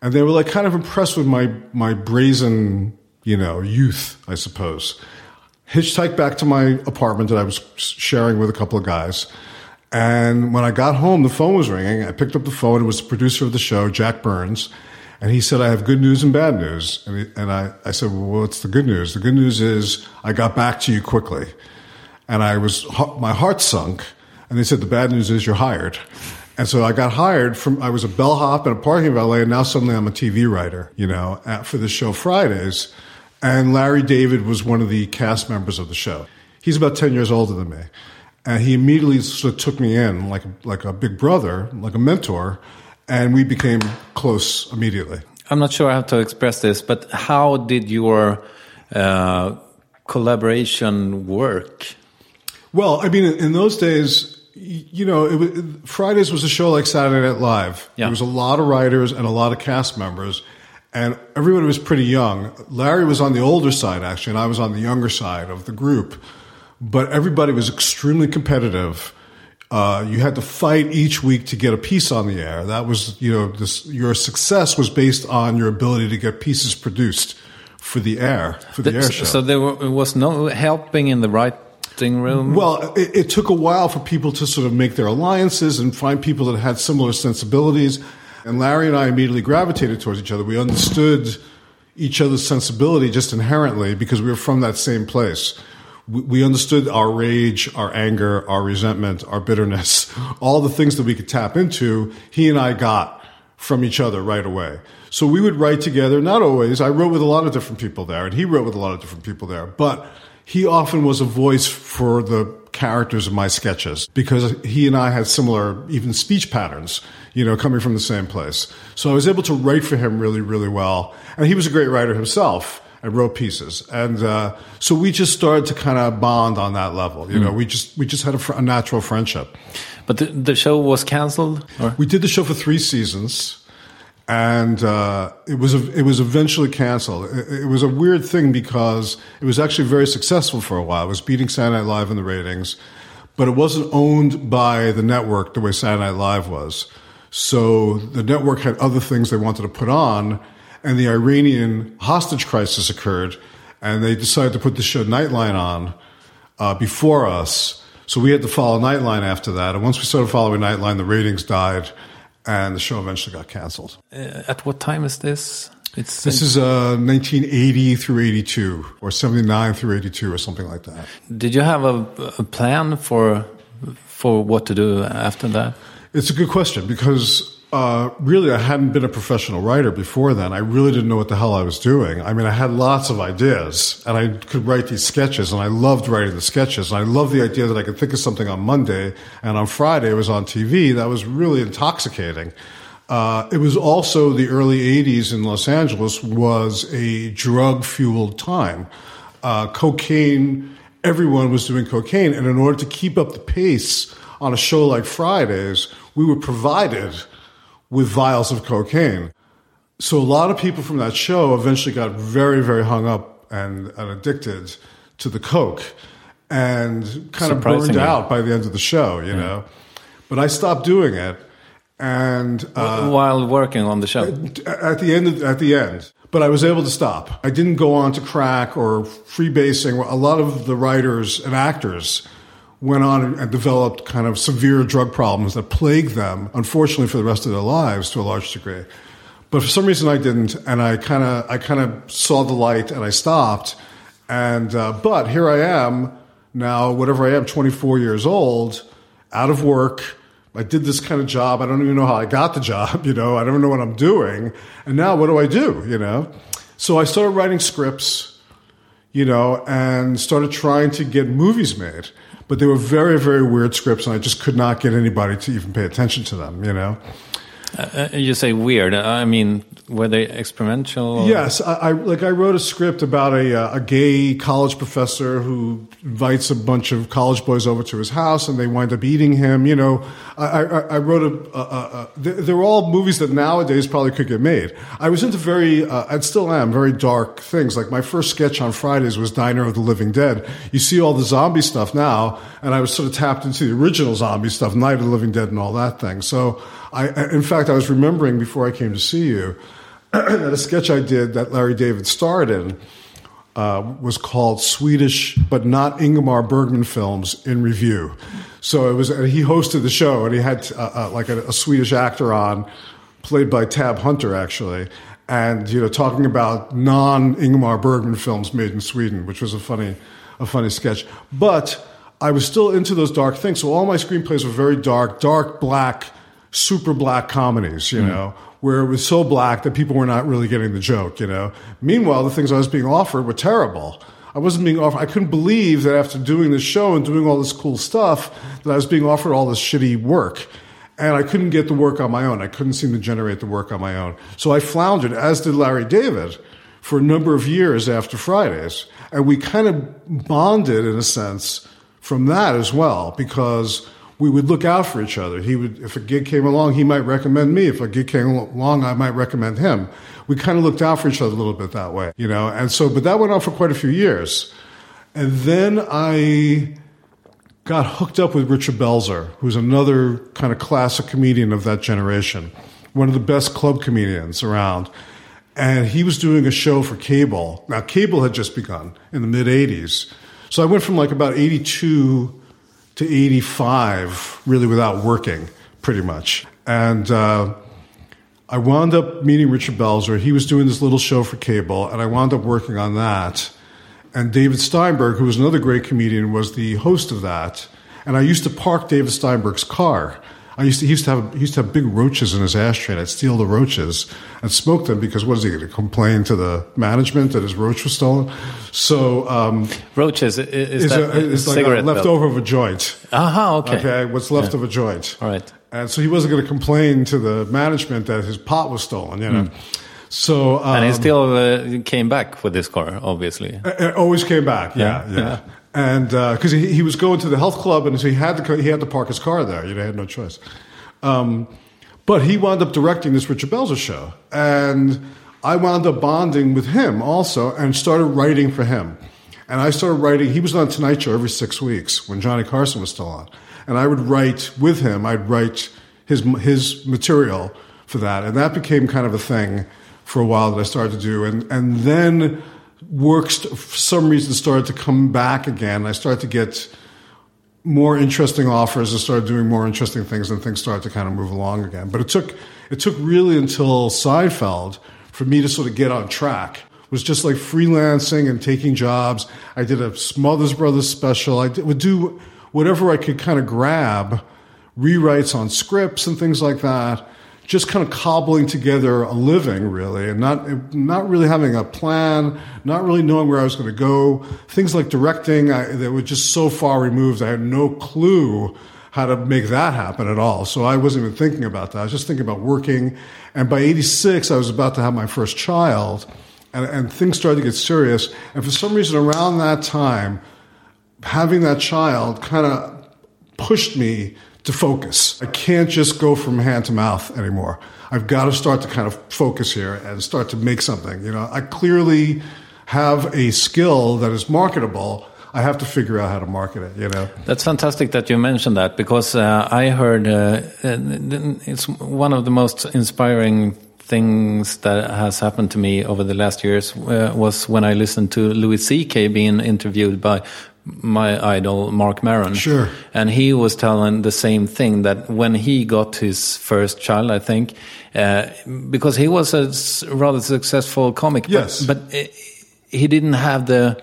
And they were like kind of impressed with my my brazen, you know, youth, I suppose. Hitchhiked back to my apartment that I was sharing with a couple of guys. And when I got home, the phone was ringing. I picked up the phone. It was the producer of the show, Jack Burns. And he said, I have good news and bad news. And, he, and I, I said, well, what's the good news? The good news is I got back to you quickly. And I was, my heart sunk. And they said, the bad news is you're hired. And so I got hired from, I was a bellhop in a parking valet. And now suddenly I'm a TV writer, you know, at, for the show Fridays. And Larry David was one of the cast members of the show. He's about 10 years older than me. And he immediately sort of took me in like, like a big brother, like a mentor and we became close immediately. I'm not sure how to express this, but how did your uh, collaboration work? Well, I mean, in those days, you know, it was, Fridays was a show like Saturday Night Live. Yeah. There was a lot of writers and a lot of cast members, and everybody was pretty young. Larry was on the older side, actually, and I was on the younger side of the group. But everybody was extremely competitive uh, you had to fight each week to get a piece on the air. That was, you know, this, your success was based on your ability to get pieces produced for the air, for the, the air show. So there was no helping in the writing room? Well, it, it, took a while for people to sort of make their alliances and find people that had similar sensibilities. And Larry and I immediately gravitated towards each other. We understood each other's sensibility just inherently because we were from that same place we understood our rage, our anger, our resentment, our bitterness, all the things that we could tap into, he and I got from each other right away. So we would write together, not always. I wrote with a lot of different people there, and he wrote with a lot of different people there. But he often was a voice for the characters of my sketches because he and I had similar, even speech patterns, you know, coming from the same place. So I was able to write for him really, really well. And he was a great writer himself and wrote pieces. And uh, so we just started to kind of bond on that level. You mm. know, we just we just had a, fr- a natural friendship. But the, the show was canceled. We did the show for three seasons, and uh, it was a, it was eventually canceled. It, it, was a weird thing because it was actually very successful for a while. It was beating Saturday Night Live in the ratings, but it wasn't owned by the network the way Saturday Night Live was. So the network had other things they wanted to put on, and the Iranian hostage crisis occurred, and they decided to put the show Nightline on uh, before us. So we had to follow Nightline after that. And once we started following Nightline, the ratings died, and the show eventually got canceled. Uh, at what time is this? It's this is uh, 1980 through 82, or 79 through 82, or something like that. Did you have a, a plan for for what to do after that? It's a good question because uh, really, I hadn't been a professional writer before then. I really didn't know what the hell I was doing. I mean, I had lots of ideas and I could write these sketches and I loved writing the sketches. And I loved the idea that I could think of something on Monday and on Friday it was on TV. That was really intoxicating. Uh, it was also the early 80s in Los Angeles was a drug fueled time. Uh, cocaine, everyone was doing cocaine. And in order to keep up the pace on a show like Fridays, we were provided with vials of cocaine. So a lot of people from that show eventually got very, very hung up and, and addicted to the coke and kind of burned out by the end of the show, you yeah. know. But I stopped doing it, and uh, while working on the show, at the end, of, at the end. But I was able to stop. I didn't go on to crack or freebasing. A lot of the writers and actors went on and developed kind of severe drug problems that plagued them, unfortunately, for the rest of their lives to a large degree. But for some reason, I didn't, and I kind of I kind of saw the light and I stopped. And uh, but here I am now, whatever I am, 24 years old, out of work. I did this kind of job. I don't even know how I got the job. You know, I don't know what I'm doing. And now, what do I do? You know, so I started writing scripts. You know, and started trying to get movies made but they were very, very weird scripts, and I just could not get anybody to even pay attention to them. You know. Uh, uh you say weird. I mean, were they experimental? or- Yes, I, I like I wrote a script about a uh, a gay college professor who invites a bunch of college boys over to his house, and they wind up eating him. You know, I, I, I wrote a, a, a, they're all movies that nowadays probably could get made. I was into very, uh, and still am, very dark things. Like my first sketch on Fridays was Diner of the Living Dead. You see all the zombie stuff now, and I was sort of tapped into the original zombie stuff, Night of the Living Dead, and all that thing. So, I, in fact, I was remembering before I came to see you that a sketch I did that Larry David starred in uh, was called Swedish but not Ingmar Bergman films in review. So it was he hosted the show and he had uh, uh, like a, a Swedish actor on, played by Tab Hunter actually, and you know talking about non Ingmar Bergman films made in Sweden, which was a funny a funny sketch. But I was still into those dark things, so all my screenplays were very dark, dark black, super black comedies. You know where it was so black that people were not really getting the joke, you know. Meanwhile, the things I was being offered were terrible. I wasn't being offered, I couldn't believe that after doing this show and doing all this cool stuff, that I was being offered all this shitty work. And I couldn't get the work on my own. I couldn't seem to generate the work on my own. So I floundered, as did Larry David, for a number of years after Fridays. And we kind of bonded, in a sense, from that as well, because we would look out for each other. He would, if a gig came along, he might recommend me. If a gig came along, I might recommend him. We kind of looked out for each other a little bit that way, you know. And so, but that went on for quite a few years, and then I got hooked up with Richard Belzer, who's another kind of classic comedian of that generation, one of the best club comedians around. And he was doing a show for cable. Now, cable had just begun in the mid 80s. So I went from like about 82 to 85 really without working, pretty much. And uh, I wound up meeting Richard Belzer. He was doing this little show for cable, and I wound up working on that. And David Steinberg, who was another great comedian, was the host of that. And I used to park David Steinberg's car. I used to, he used to have he used to have big roaches in his ashtray. And I'd steal the roaches and smoke them because what is he going to complain to the management that his roach was stolen? So um, Roaches is, is, that a, is like a leftover of a joint. Aha, okay. Okay, what's left of a joint. All right. And so he wasn't going to complain to the management that his pot was stolen. You know. So um. And he still uh, came back with this car, obviously. It always came back. Yeah, Yeah, yeah. And because he, he was going to the health club, and so he had to he had to park his car there. You know, he had no choice. Um, but he wound up directing this Richard Belzer show, and I wound up bonding with him also, and started writing for him. And I started writing. He was on Tonight Show every six weeks when Johnny Carson was still on, and I would write with him. I'd write his his material for that, and that became kind of a thing for a while that I started to do, and and then work st- for some reason started to come back again. I started to get more interesting offers and started doing more interesting things, and things started to kind of move along again. But it took it took really until Seinfeld for me to sort of get on track. It was just like freelancing and taking jobs. I did a Smothers Brothers special. I did, would do whatever I could kind of grab, rewrites on scripts and things like that. Just kind of cobbling together a living, really, and not not really having a plan, not really knowing where I was going to go. Things like directing, I, they were just so far removed. I had no clue how to make that happen at all. So I wasn't even thinking about that. I was just thinking about working. And by '86, I was about to have my first child, and, and things started to get serious. And for some reason, around that time, having that child kind of pushed me to focus. I can't just go from hand to mouth anymore. I've got to start to kind of focus here and start to make something. You know, I clearly have a skill that is marketable. I have to figure out how to market it, you know. That's fantastic that you mentioned that because uh, I heard uh, uh, it's one of the most inspiring things that has happened to me over the last years uh, was when I listened to Louis C.K. being interviewed by my idol Marc Maron. Sure. And he was telling the same thing that when he got his first child, I think, uh, because he was a rather successful comic, Yes. but, but uh, he didn't have the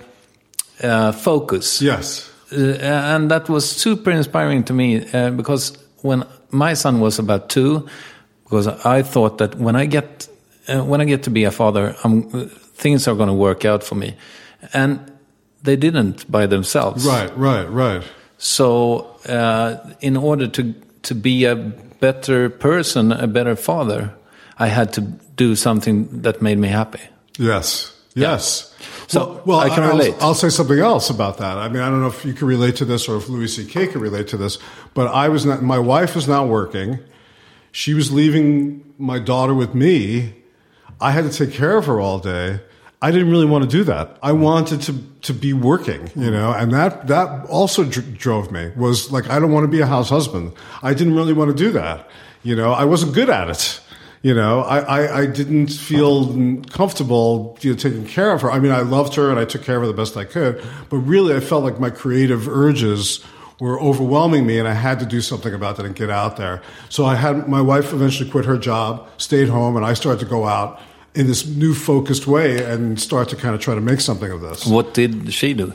uh, focus. Yes. Uh, and that was super inspiring to me uh, because when my son was about two, because I thought that when I get uh, when I get to be a father, I'm, uh, things are going to work out for me, and they didn't by themselves. Right, right, right. So, uh, in order to to be a better person, a better father, I had to do something that made me happy. Yes. Yes. So, well, I can I'll- relate. I'll, say something else about that. I mean, I don't know if you can relate to this or if Louis C.K. can relate to this, but I was not, my wife was not working. She was leaving my daughter with me. I had to take care of her all day. I didn't really want to do that. I wanted to, to be working, you know, and that, that also dr- drove me was like, I don't want to be a house husband. I didn't really want to do that. You know, I wasn't good at it. You know, I, I, I didn't feel comfortable you know, taking care of her. I mean, I loved her and I took care of her the best I could, but really I felt like my creative urges were overwhelming me and I had to do something about that and get out there. So I had, my wife eventually quit her job, stayed home, and I started to go out in this new focused way and start to kind of try to make something of this. What did she do?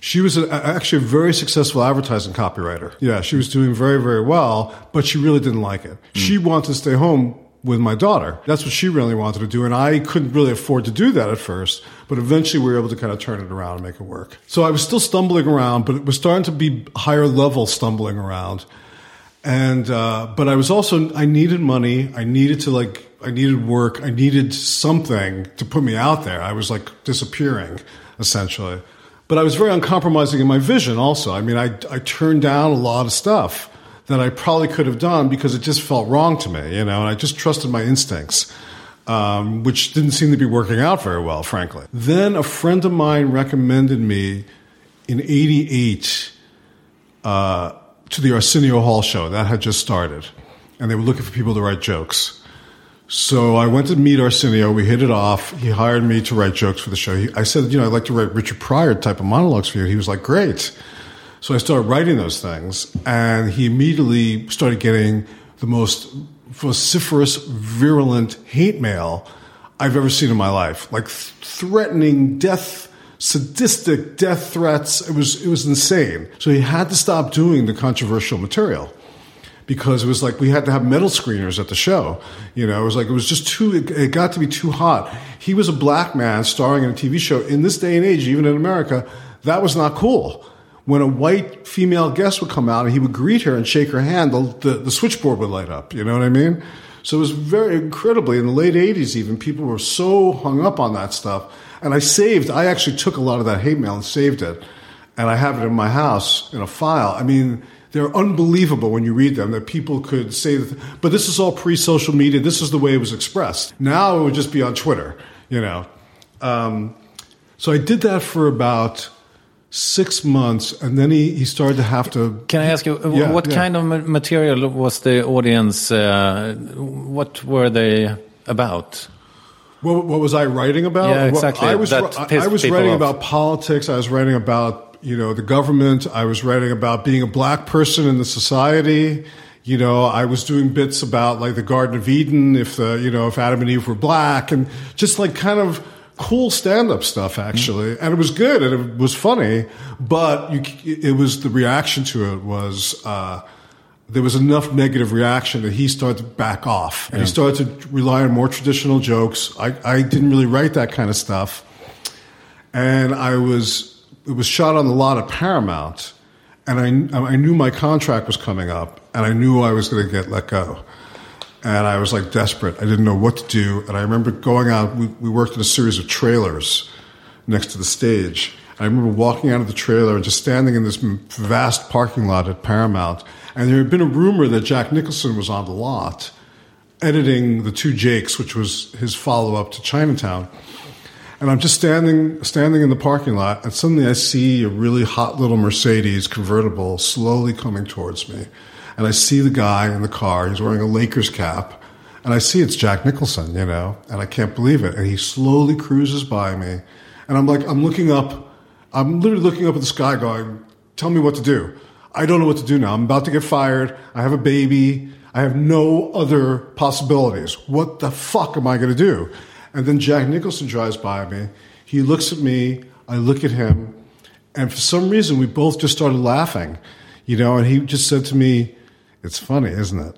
She was a, actually a very successful advertising copywriter. Yeah, she was doing very, very well, but she really didn't like it. She wanted to stay home with my daughter. That's what she really wanted to do. And I couldn't really afford to do that at first, but eventually we were able to kind of turn it around and make it work. So I was still stumbling around, but it was starting to be higher level stumbling around. And, uh, but I was also, I needed money. I needed to like, I needed work. I needed something to put me out there. I was like disappearing essentially. But I was very uncompromising in my vision also. I mean, I, I turned down a lot of stuff that I probably could have done because it just felt wrong to me, you know, and I just trusted my instincts, um, which didn't seem to be working out very well, frankly. Then a friend of mine recommended me in 88 uh, to the Arsenio Hall show. That had just started. And they were looking for people to write jokes. So I went to meet Arsenio. We hit it off. He hired me to write jokes for the show. He, I said, you know, I'd like to write Richard Pryor type of monologues for you. He was like, great. So I started writing those things, and he immediately started getting the most vociferous, virulent hate mail I've ever seen in my life. Like th- threatening death, sadistic death threats. It was, it was insane. So he had to stop doing the controversial material because it was like we had to have metal screeners at the show. You know, it was like it was just too. It, it, got to be too hot. He was a black man starring in a TV show in this day and age, even in America. That was not cool. When a white female guest would come out and he would greet her and shake her hand, the, the, the switchboard would light up. You know what I mean? So it was very incredibly in the late '80s. Even people were so hung up on that stuff. And I saved. I actually took a lot of that hate mail and saved it, and I have it in my house in a file. I mean they're unbelievable when you read them that people could say that but this is all pre-social media this is the way it was expressed now it would just be on twitter you know um, so i did that for about six months and then he, he started to have to Can I ask you, Yeah, what yeah. kind of material was the audience, uh, what were they about? what, what was i writing about Yeah, exactly. i was, I, I was writing off. about politics i was writing about you know the government i was writing about being a black person in the society. You know i was doing bits about like the garden of eden if the you know if adam and eve were black and just like kind of cool stand-up stuff actually. And it was good and it was funny but you, it was the reaction to it was uh, there was enough negative reaction that he started to back off. And he started to rely on more traditional jokes. I, I didn't really write that kind of stuff. And I was it was shot on the lot of Paramount, and I I knew my contract was coming up, and I knew I was going to get let go, and I was like desperate. I didn't know what to do, and I remember going out. We, we worked in a series of trailers next to the stage. I remember walking out of the trailer and just standing in this vast parking lot at Paramount, and there had been a rumor that Jack Nicholson was on the lot editing the two Jakes, which was his follow up to Chinatown. And I'm just standing standing in the parking lot, and suddenly I see a really hot little Mercedes convertible slowly coming towards me. And I see the guy in the car. He's wearing a Lakers cap, and I see it's Jack Nicholson, you know, and I can't believe it. And he slowly cruises by me, and I'm like, I'm looking up. I'm literally looking up at the sky, going, "Tell me what to do." I don't know what to do now. I'm about to get fired. I have a baby. I have no other possibilities. What the fuck am I going to do? And then Jack Nicholson drives by me. He looks at me. I look at him. And for some reason, we both just started laughing, you know, and he just said to me, It's funny, isn't it?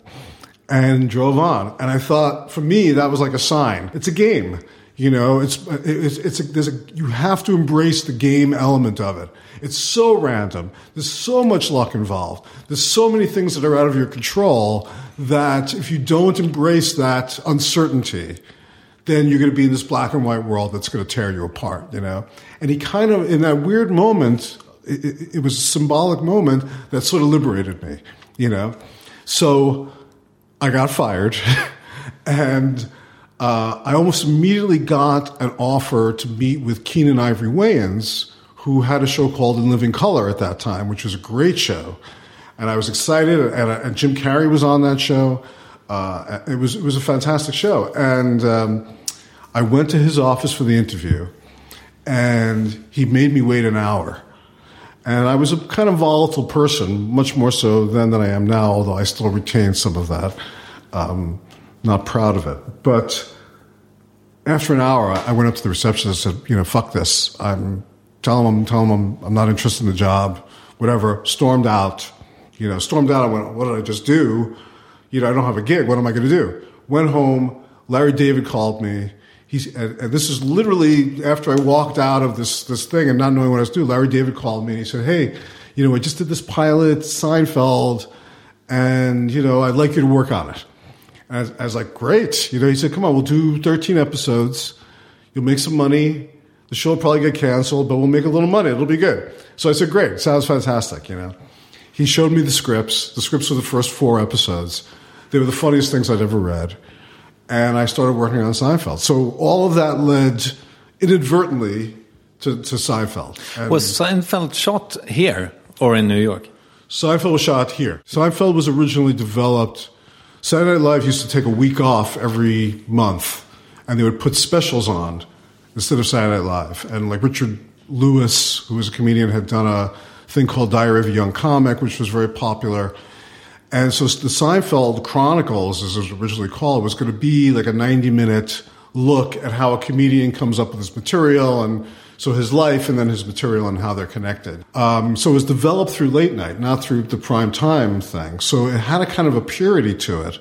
And drove on. And I thought, for me, that was like a sign. It's a game. You know, it's, it's, it's a, there's a, you have to embrace the game element of it. It's so random. There's so much luck involved. There's so many things that are out of your control that if you don't embrace that uncertainty, then you're going to be in this black and white world that's going to tear you apart, you know? And he kind of, in that weird moment, it, it, it was a symbolic moment that sort of liberated me, you know? So I got fired and uh, I almost immediately got an offer to meet with Keenen Ivory Wayans, who had a show called In Living Color at that time, which was a great show. And I was excited, and, and Jim Carrey was on that show. Uh, it was it was a fantastic show, and um, I went to his office for the interview, and he made me wait an hour. And I was a kind of volatile person, much more so then than I am now, although I still retain some of that. Um, not proud of it. But after an hour, I went up to the receptionist and said, you know, fuck this. I'm telling him, telling him I'm, I'm not interested in the job, whatever. Stormed out. You know, stormed out. I went, what did I just do? You know, I don't have a gig. What am I going to do? Went home. Larry David called me. He's, and, and this is literally after I walked out of this, this thing and not knowing what I was doing. Larry David called me and he said, Hey, you know, I just did this pilot, Seinfeld, and, you know, I'd like you to work on it. And I I was like, great. You know, he said, come on, we'll do 13 episodes. You'll make some money. The show will probably get canceled, but we'll make a little money. It'll be good. So I said, great. Sounds fantastic, you know. He showed me the scripts. The scripts were the first four episodes. They were the funniest things I'd ever read. And I started working on Seinfeld. So all of that led inadvertently to, to Seinfeld. And Was Seinfeld shot here or in New York? Seinfeld was shot here. Seinfeld was originally developed. Saturday Night Live used to take a week off every month, and they would put specials on instead of Saturday Night Live. And like Richard Lewis, who was a comedian, had done a thing called Diary of a Young Comic, which was very popular. And so the Seinfeld Chronicles, as it was originally called, was going to be like a 90 minute look at how a comedian comes up with his material and so his life and then his material and how they're connected. Um, so it was developed through late night, not through the prime time thing. So it had a kind of a purity to it.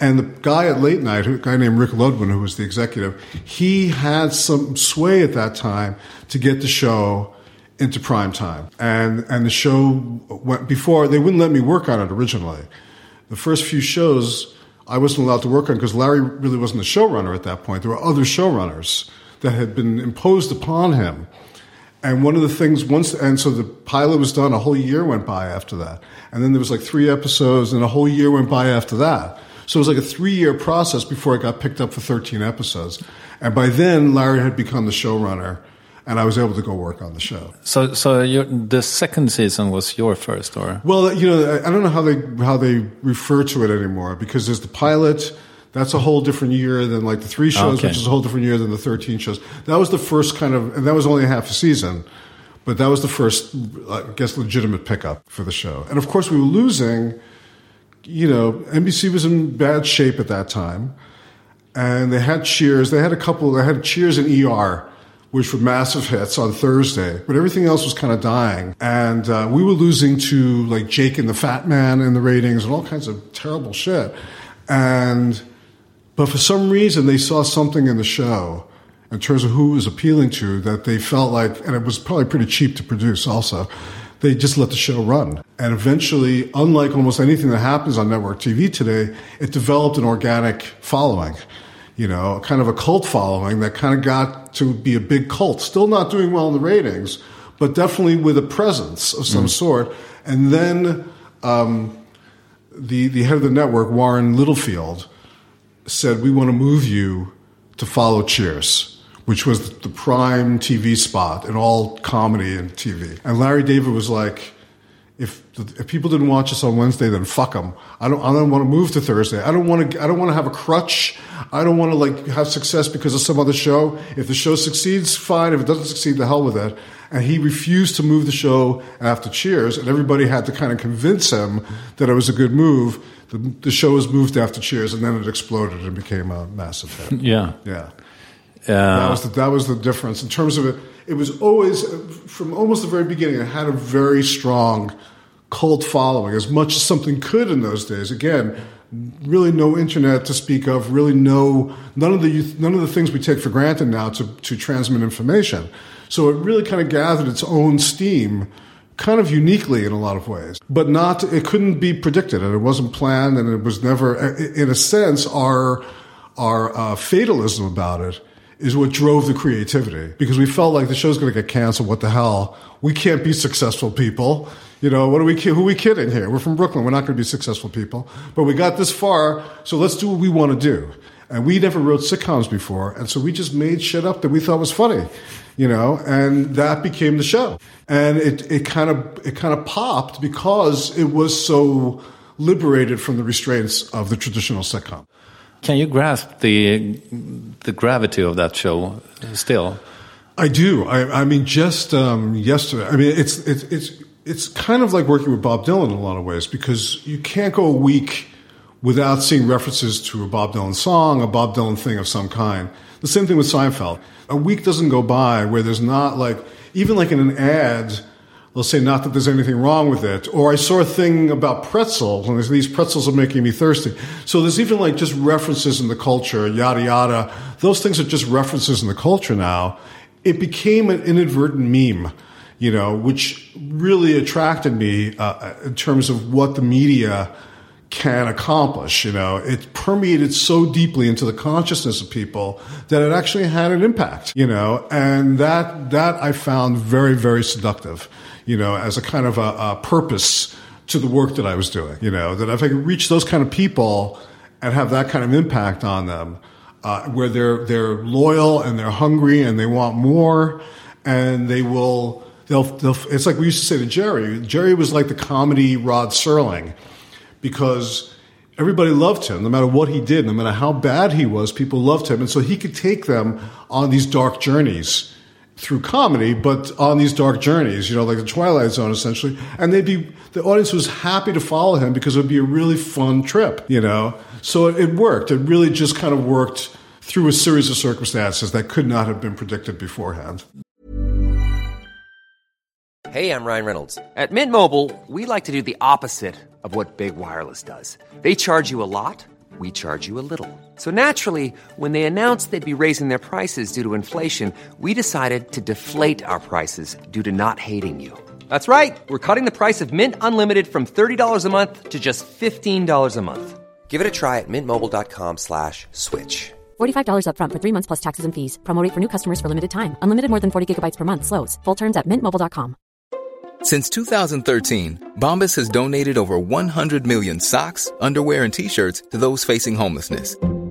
And the guy at late night, a guy named Rick Ludwin, who was the executive, he had some sway at that time to get the show into prime time. And and the show went before they wouldn't let me work on it originally. The first few shows I wasn't allowed to work on because Larry really wasn't the showrunner at that point. There were other showrunners that had been imposed upon him. And one of the things once, and so the pilot was done. A whole year went by after that, and then there was like three episodes, and a whole year went by after that. So it was like a three-year process before I got picked up for 13 episodes. And by then, Larry had become the showrunner, and I was able to go work on the show. So, so your, the second season was your first, or Well, you know, I don't know how they how they refer to it anymore because there's the pilot. That's a whole different year than like the three shows, Okay. which is a whole different year than the 13 shows. That was the first kind of, and that was only a half a season, but that was the first, I guess, legitimate pickup for the show. And of course, we were losing. You know, NBC was in bad shape at that time, and they had Cheers. They had a couple. They had Cheers and ER, which were massive hits on Thursday, but everything else was kind of dying. And uh, we were losing to like Jake and the Fat Man in the ratings and all kinds of terrible shit. And but for some reason, they saw something in the show in terms of who it was appealing to that they felt like, and it was probably pretty cheap to produce also. They just let the show run. And eventually, unlike almost anything that happens on network TV today, it developed an organic following, you know, kind of a cult following that kind of got to be a big cult. Still not doing well in the ratings, but definitely with a presence of some sort. And then um, the, the head of the network, Warren Littlefield, said, We want to move you to follow Cheers, which was the prime TV spot in all comedy and TV. And Larry David was like, if, people didn't watch us on Wednesday, then fuck them. I don't, I don't want to move to Thursday. I don't want to, I don't want to have a crutch. I don't want to like have success because of some other show. If the show succeeds, fine. If it doesn't succeed, the hell with it. And he refused to move the show after Cheers, and everybody had to kind of convince him that it was a good move. The, the show was moved after Cheers, and then it exploded and became a massive hit. yeah, Yeah. Uh, that was the, that was the difference in terms of it. It was always from almost the very beginning. It had a very strong cult following, as much as something could in those days. Again, really no internet to speak of. Really no none of the none of the things we take for granted now to to transmit information. So it really kind of gathered its own steam kind of uniquely in a lot of ways, but not, it couldn't be predicted and it wasn't planned and it was never, in a sense, our, our uh, fatalism about it is what drove the creativity because we felt like the show's going to get canceled. What the hell? We can't be successful people. You know, what are we, who are we kidding here? We're from Brooklyn. We're not going to be successful people, but we got this far. So let's do what we want to do. And we never wrote sitcoms before. And so we just made shit up that we thought was funny, you know, and that became the show. And it, it kind of, it kind of popped because it was so liberated from the restraints of the traditional sitcom. Can you grasp the the gravity of that show still? I do. I, I mean, just um, yesterday. I mean, it's it's it's it's kind of like working with Bob Dylan in a lot of ways because you can't go a week without seeing references to a Bob Dylan song, a Bob Dylan thing of some kind. The same thing with Seinfeld. A week doesn't go by where there's not like even like in an ad they'll say not that there's anything wrong with it. Or I saw a thing about pretzels, and these pretzels are making me thirsty. So there's even like just references in the culture, yada yada. Those things are just references in the culture now. It became an inadvertent meme, you know, which really attracted me uh, in terms of what the media can accomplish. You know, it permeated so deeply into the consciousness of people that it actually had an impact. You know, and that that I found very very seductive. You know, as a kind of a, a purpose to the work that I was doing. You know, that if I could reach those kind of people and have that kind of impact on them, uh, where they're they're loyal and they're hungry and they want more, and they will. They'll, they'll, it's like we used to say to Jerry. Jerry was like the comedy Rod Serling because everybody loved him no matter what he did, no matter how bad he was, people loved him. And so he could take them on these dark journeys through comedy, but on these dark journeys, you know, like the Twilight Zone essentially. And they'd be, the audience was happy to follow him because it would be a really fun trip, you know? So it, it worked. It really just kind of worked through a series of circumstances that could not have been predicted beforehand. Hey, I'm Ryan Reynolds. At Mint Mobile, we like to do the opposite of what Big Wireless does. They charge you a lot, we charge you a little. So naturally, when they announced they'd be raising their prices due to inflation, we decided to deflate our prices due to not hating you. That's right. We're cutting the price of Mint Unlimited from $30 a month to just $15 a month. Give it a try at mintmobile.com slash switch. $45 upfront for three months plus taxes and fees. Promo rate for new customers for limited time. Unlimited more than 40 gigabytes per month. Slows. Full terms at mintmobile.com. Since 2013, Bombas has donated over 100 million socks, underwear, and t-shirts to those facing homelessness.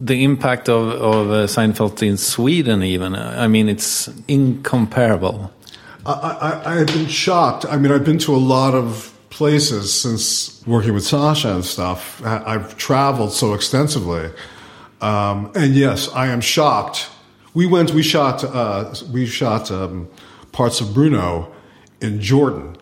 The impact of, of uh, Seinfeld in Sweden, even, uh, I mean, it's incomparable. I, I, I have been shocked. I mean, I've been to a lot of places since working with Sasha and stuff. I- I've traveled so extensively. Um, and yes, I am shocked. We went, we shot, uh, we shot um, parts of Bruno in Jordan.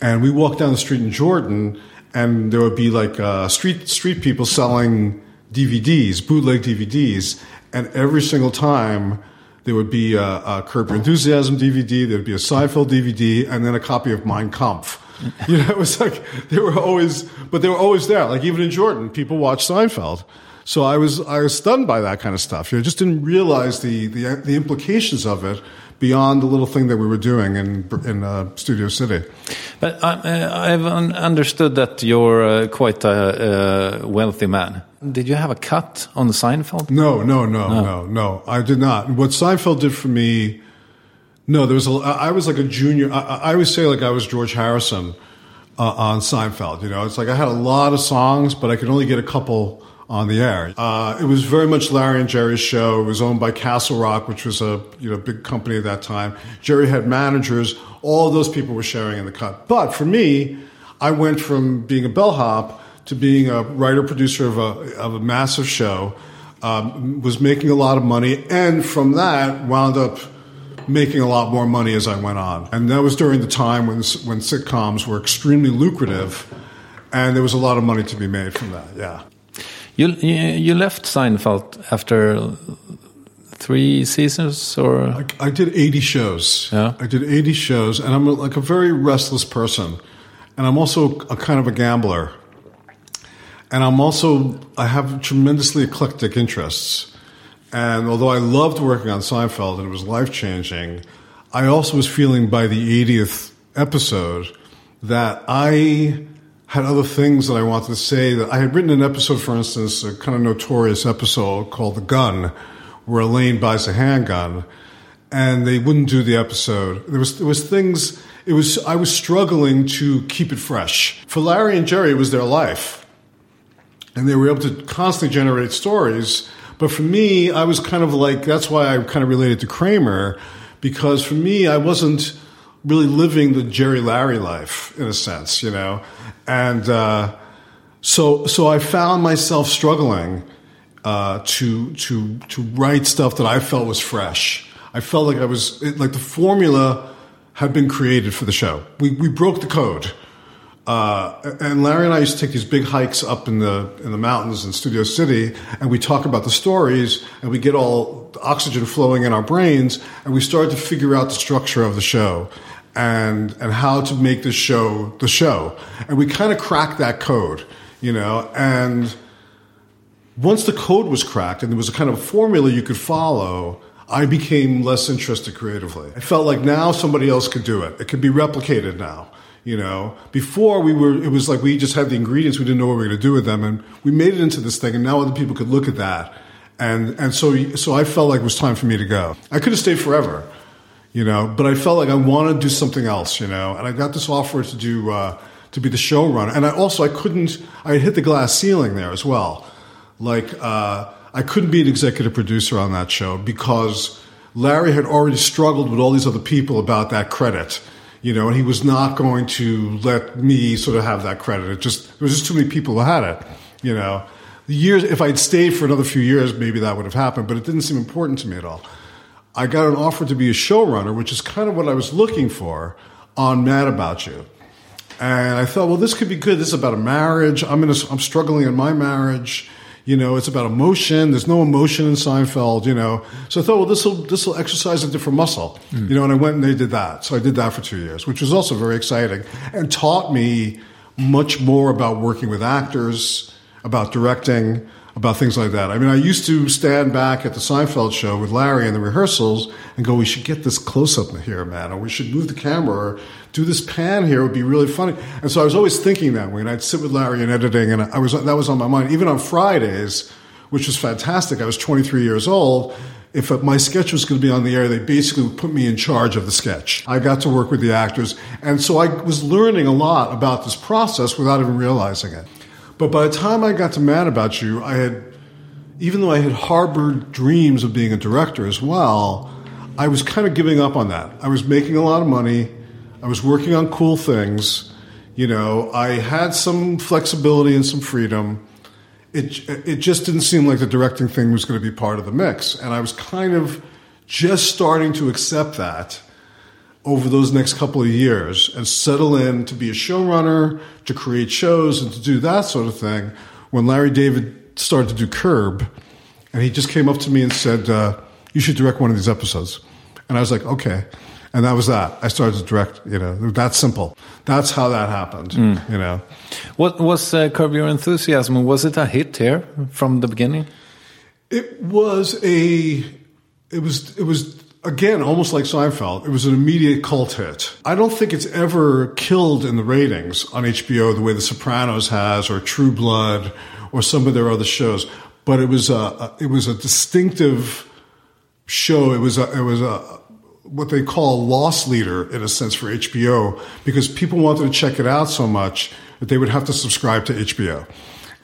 And we walked down the street in Jordan, and there would be like uh, street street people selling DVDs, bootleg DVDs, and every single time there would be a, a Curb Your Enthusiasm DVD, there would be a Seinfeld DVD, and then a copy of Mein Kampf. You know, it was like they were always, but they were always there. Like even in Jordan, people watched Seinfeld. So I was I was stunned by that kind of stuff. You know, just didn't realize the the, the implications of it beyond the little thing that we were doing in in uh, Studio City. But uh, uh, I've understood that you're uh, quite a, a wealthy man. Did you have a cut on the Seinfeld? No, no, no, no, no. I did not. What Seinfeld did for me, no, there was a. I was like a junior. I, I always say like I was George Harrison uh, on Seinfeld. You know, it's like I had a lot of songs, but I could only get a couple on the air. Uh, it was very much Larry and Jerry's show. It was owned by Castle Rock, which was a you know big company at that time. Jerry had managers. All those people were sharing in the cut. But for me, I went from being a bellhop to being a writer producer of a of a massive show. Um, was making a lot of money, and from that wound up making a lot more money as I went on. And that was during the time when when sitcoms were extremely lucrative, and there was a lot of money to be made from that. Yeah. You you left Seinfeld after three seasons, or I, I did 80 shows. Yeah. I did 80 shows, and I'm a, like a very restless person. And I'm also a kind of a gambler. And I'm also, I have tremendously eclectic interests. And although I loved working on Seinfeld and it was life changing, I also was feeling by the 80th episode that I had other things that I wanted to say. That I had written an episode, for instance, a kind of notorious episode called The Gun, where Elaine buys a handgun, and they wouldn't do the episode. There was there was things. It was I was struggling to keep it fresh. For Larry and Jerry, it was their life and they were able to constantly generate stories. But for me, I was kind of like that's why I kind of related to Kramer because for me, I wasn't really living the Jerry Larry life in a sense, you know, and uh, so so I found myself struggling uh, to to to write stuff that I felt was fresh. I felt like I was it, like the formula had been created for the show. We we broke the code. Uh, and Larry and I used to take these big hikes up in the in the mountains in Studio City, and we talk about the stories, and we get all oxygen flowing in our brains, and we started to figure out the structure of the show, and and how to make the show the show, and we kind of cracked that code, you know, and once the code was cracked and there was a kind of formula you could follow, I became less interested creatively. I felt like now somebody else could do it. It could be replicated now. You know, before we were, it was like we just had the ingredients. We didn't know what we were going to do with them, and we made it into this thing. And now other people could look at that, and and so so I felt like it was time for me to go. I could have stayed forever, you know, but I felt like I wanted to do something else, you know. And I got this offer to do uh, to be the showrunner, and I also I couldn't. I hit the glass ceiling there as well. Like uh, I couldn't be an executive producer on that show because Larry had already struggled with all these other people about that credit you know, and he was not going to let me sort of have that credit. It just there was just too many people who had it, you know. The years, if I'd stayed for another few years, maybe that would have happened, but it didn't seem important to me at all. I got an offer to be a showrunner, which is kind of what I was looking for on Mad About You. And I thought, well, this could be good. This is about a marriage. I'm in a, I'm struggling in my marriage. You know, it's about emotion. There's no emotion in Seinfeld. You know, so I thought, well, this will this will exercise a different muscle. Hmm. You know, and I went and they did that. So I did that for two years, which was also very exciting and taught me much more about working with actors, about directing, about things like that. I mean, I used to stand back at the Seinfeld show with Larry in the rehearsals and go, "We should get this close up here, man, or we should move the camera, or do this pan here. It would be really funny." And so I was always thinking that way, and I'd sit with Larry in editing, and I was that was on my mind. Even on Fridays, which was fantastic. I was 23 years old. If my sketch was going to be on the air, they basically put me in charge of the sketch. I got to work with the actors, and so I was learning a lot about this process without even realizing it. But by the time I got to Mad About You, I had, even though I had harbored dreams of being a director as well, I was kind of giving up on that. I was making a lot of money. I was working on cool things. You know, I had some flexibility and some freedom. It, it just didn't seem like the directing thing was going to be part of the mix. And I was kind of just starting to accept that over those next couple of years and settle in to be a showrunner, to create shows, and to do that sort of thing. When Larry David started to do Curb, and he just came up to me and said, uh, "You should direct one of these episodes," and I was like, "Okay." And that was that. I started to direct. You know, that simple. That's how that happened. You know. what was uh, Curb Your Enthusiasm? Was it a hit here from the beginning? It was a. It was. It was again almost like Seinfeld. It was an immediate cult hit. I don't think it's ever killed in the ratings on HBO the way The Sopranos has, or True Blood, or some of their other shows. But it was a. it was a distinctive show. It was a. It was a what they call a loss leader in a sense for HBO because people wanted to check it out so much that they would have to subscribe to HBO.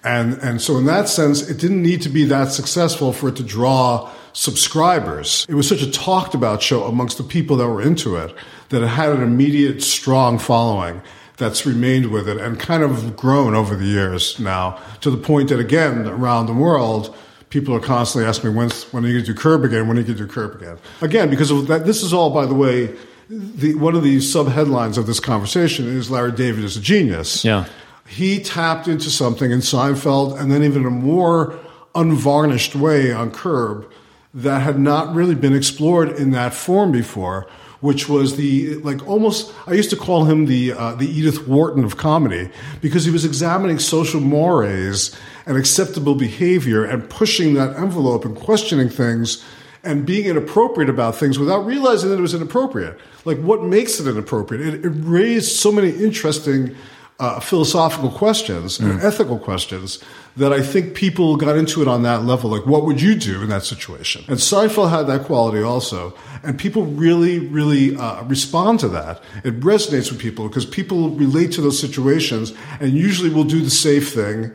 And, and so in that sense, it didn't need to be that successful for it to draw subscribers. It was such a talked about show amongst the people that were into it that it had an immediate strong following that's remained with it and kind of grown over the years now to the point that again, around the world, people are constantly asking me, when's, when are you going to do Curb again? When are you going to do Curb again? Again, because of that, this is all, by the way, the, one of the sub headlines of this conversation is Larry David is a genius. Yeah. he tapped into something in Seinfeld and then even a more unvarnished way on Curb that had not really been explored in that form before, which was the like almost I used to call him the uh, the Edith Wharton of comedy because he was examining social mores and acceptable behavior and pushing that envelope and questioning things and being inappropriate about things without realizing that it was inappropriate. Like what makes it inappropriate? It, it raised so many interesting uh, philosophical questions and ethical questions that I think people got into it on that level. Like, what would you do in that situation? And Seinfeld had that quality also. And people really, really uh, respond to that. It resonates with people because people relate to those situations and usually will do the safe thing,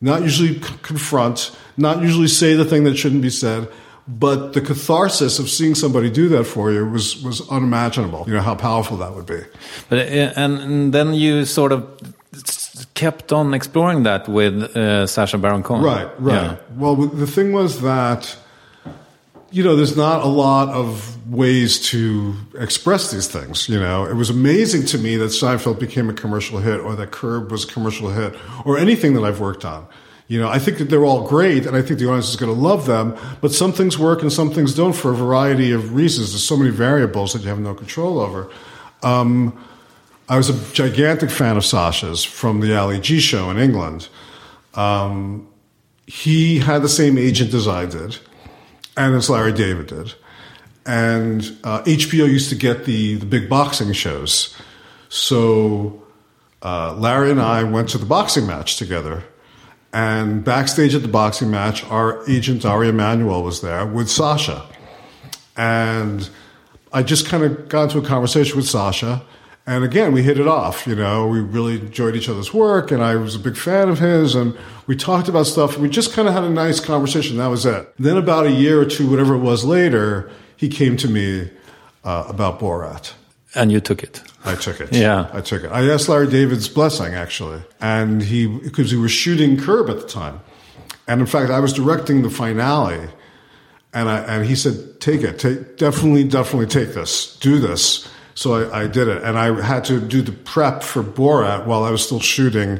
not usually c- confront, not usually say the thing that shouldn't be said. But the catharsis of seeing somebody do that for you was, was unimaginable. You know, how powerful that would be. But uh, and, and then you sort of kept on exploring that with uh, Sacha Baron Cohen. Right, right. Yeah. Well, the thing was that, you know, there's not a lot of ways to express these things. You know, it was amazing to me that Seinfeld became a commercial hit or that Curb was a commercial hit or anything that I've worked on. You know, I think that they're all great and I think the audience is going to love them, but some things work and some things don't for a variety of reasons. There's so many variables that you have no control over. Um, I was a gigantic fan of Sacha's from the Ali G show in England. Um, he had the same agent as I did, and as Larry David did. And uh, HBO used to get the, the big boxing shows. So uh, Larry and I went to the boxing match together. And backstage at the boxing match, our agent Ari Emanuel was there with Sacha. And I just kind of got into a conversation with Sacha. And again, we hit it off. You know, we really enjoyed each other's work, and I was a big fan of his. And we talked about stuff, and we just kind of had a nice conversation. That was it. Then, about a year or two, whatever it was later, he came to me uh, about Borat. And you took it. I took it. Yeah. I took it. I asked Larry David's blessing, actually. And he, because we were shooting Curb at the time. And in fact, I was directing the finale. And, I, and he said, take it. Take, definitely, definitely take this. Do this. So I, I did it. And I had to do the prep for Borat while I was still shooting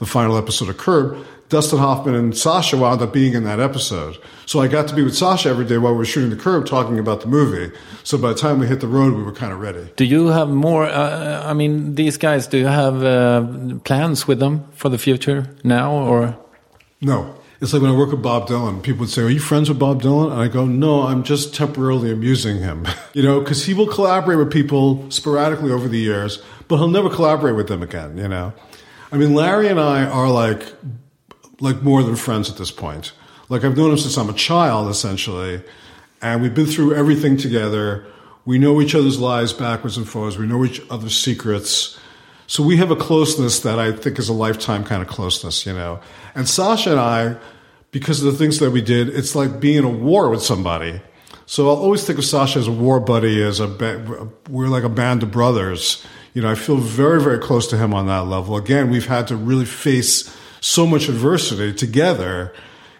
the final episode of Curb. Dustin Hoffman and Sacha wound up being in that episode. So I got to be with Sacha every day while we were shooting the Curb talking about the movie. So by the time we hit the road, we were kind of ready. Do you have more? Uh, I mean, these guys. Do you have uh, plans with them for the future now, or? No. It's like when I work with Bob Dylan, people would say, Are you friends with Bob Dylan? And I go, No, I'm just temporarily amusing him. you know, because he will collaborate with people sporadically over the years, but he'll never collaborate with them again, you know? I mean, Larry and I are like, like more than friends at this point. Like I've known him since I'm a child, essentially, and we've been through everything together. We know each other's lives backwards and forwards. We know each other's secrets. So we have a closeness that I think is a lifetime kind of closeness, you know. And Sacha and I, because of the things that we did, it's like being in a war with somebody. So I'll always think of Sacha as a war buddy, as a we're like a band of brothers. You know, I feel very, very close to him on that level. Again, we've had to really face so much adversity together,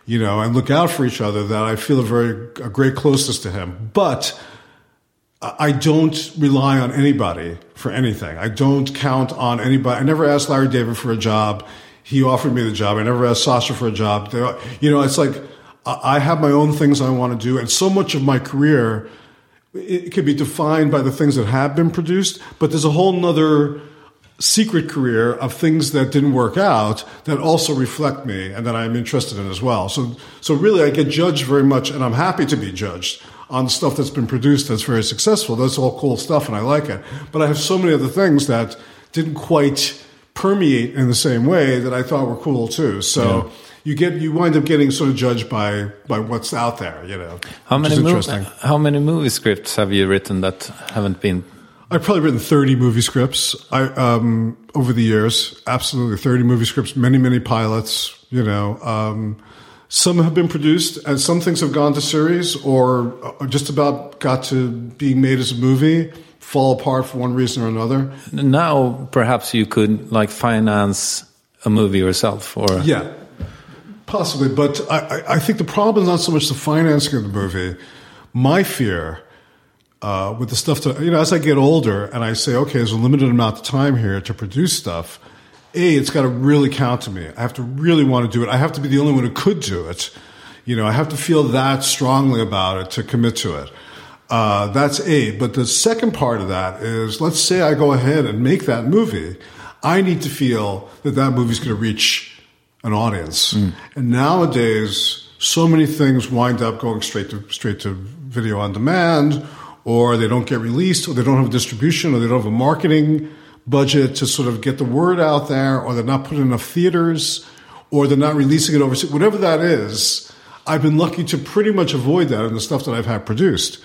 you know, and look out for each other that I feel a very a great closeness to him. But I don't rely on anybody for anything. I don't count on anybody. I never asked Larry David for a job. He offered me the job. I never asked Sacha for a job. You know, it's like I have my own things I want to do, and so much of my career it could be defined by the things that have been produced. But there's a whole nother secret career of things that didn't work out that also reflect me and that I'm interested in as well. So, so really, I get judged very much, and I'm happy to be judged on stuff that's been produced that's very successful. That's all cool stuff, and I like it. But I have so many other things that didn't quite permeate in the same way that I thought were cool too. So. You get you wind up getting sort of judged by by what's out there, you know. How many is mov- How many movie scripts have you written that haven't been? I've probably written 30 movie scripts I, um, over the years. Absolutely, 30 movie scripts, many, many pilots. You know, um, some have been produced, and some things have gone to series, or uh, just about got to being made as a movie, fall apart for one reason or another. Now, perhaps you could like finance a movie yourself, or Yeah, possibly. But I, I- I think the problem is not so much the financing of the movie. My fear uh, with the stuff that, you know, as I get older and I say, okay, there's a limited amount of time here to produce stuff, A, it's got to really count to me. I have to really want to do it. I have to be the only one who could do it. You know, I have to feel that strongly about it to commit to it. Uh, that's A. But the second part of that is, let's say I go ahead and make that movie. I need to feel that that movie's going to reach an audience. And nowadays, so many things wind up going straight to straight to video on demand, or they don't get released, or they don't have distribution, or they don't have a marketing budget to sort of get the word out there, or they're not putting enough theaters, or they're not releasing it overseas. Whatever that is, I've been lucky to pretty much avoid that in the stuff that I've had produced.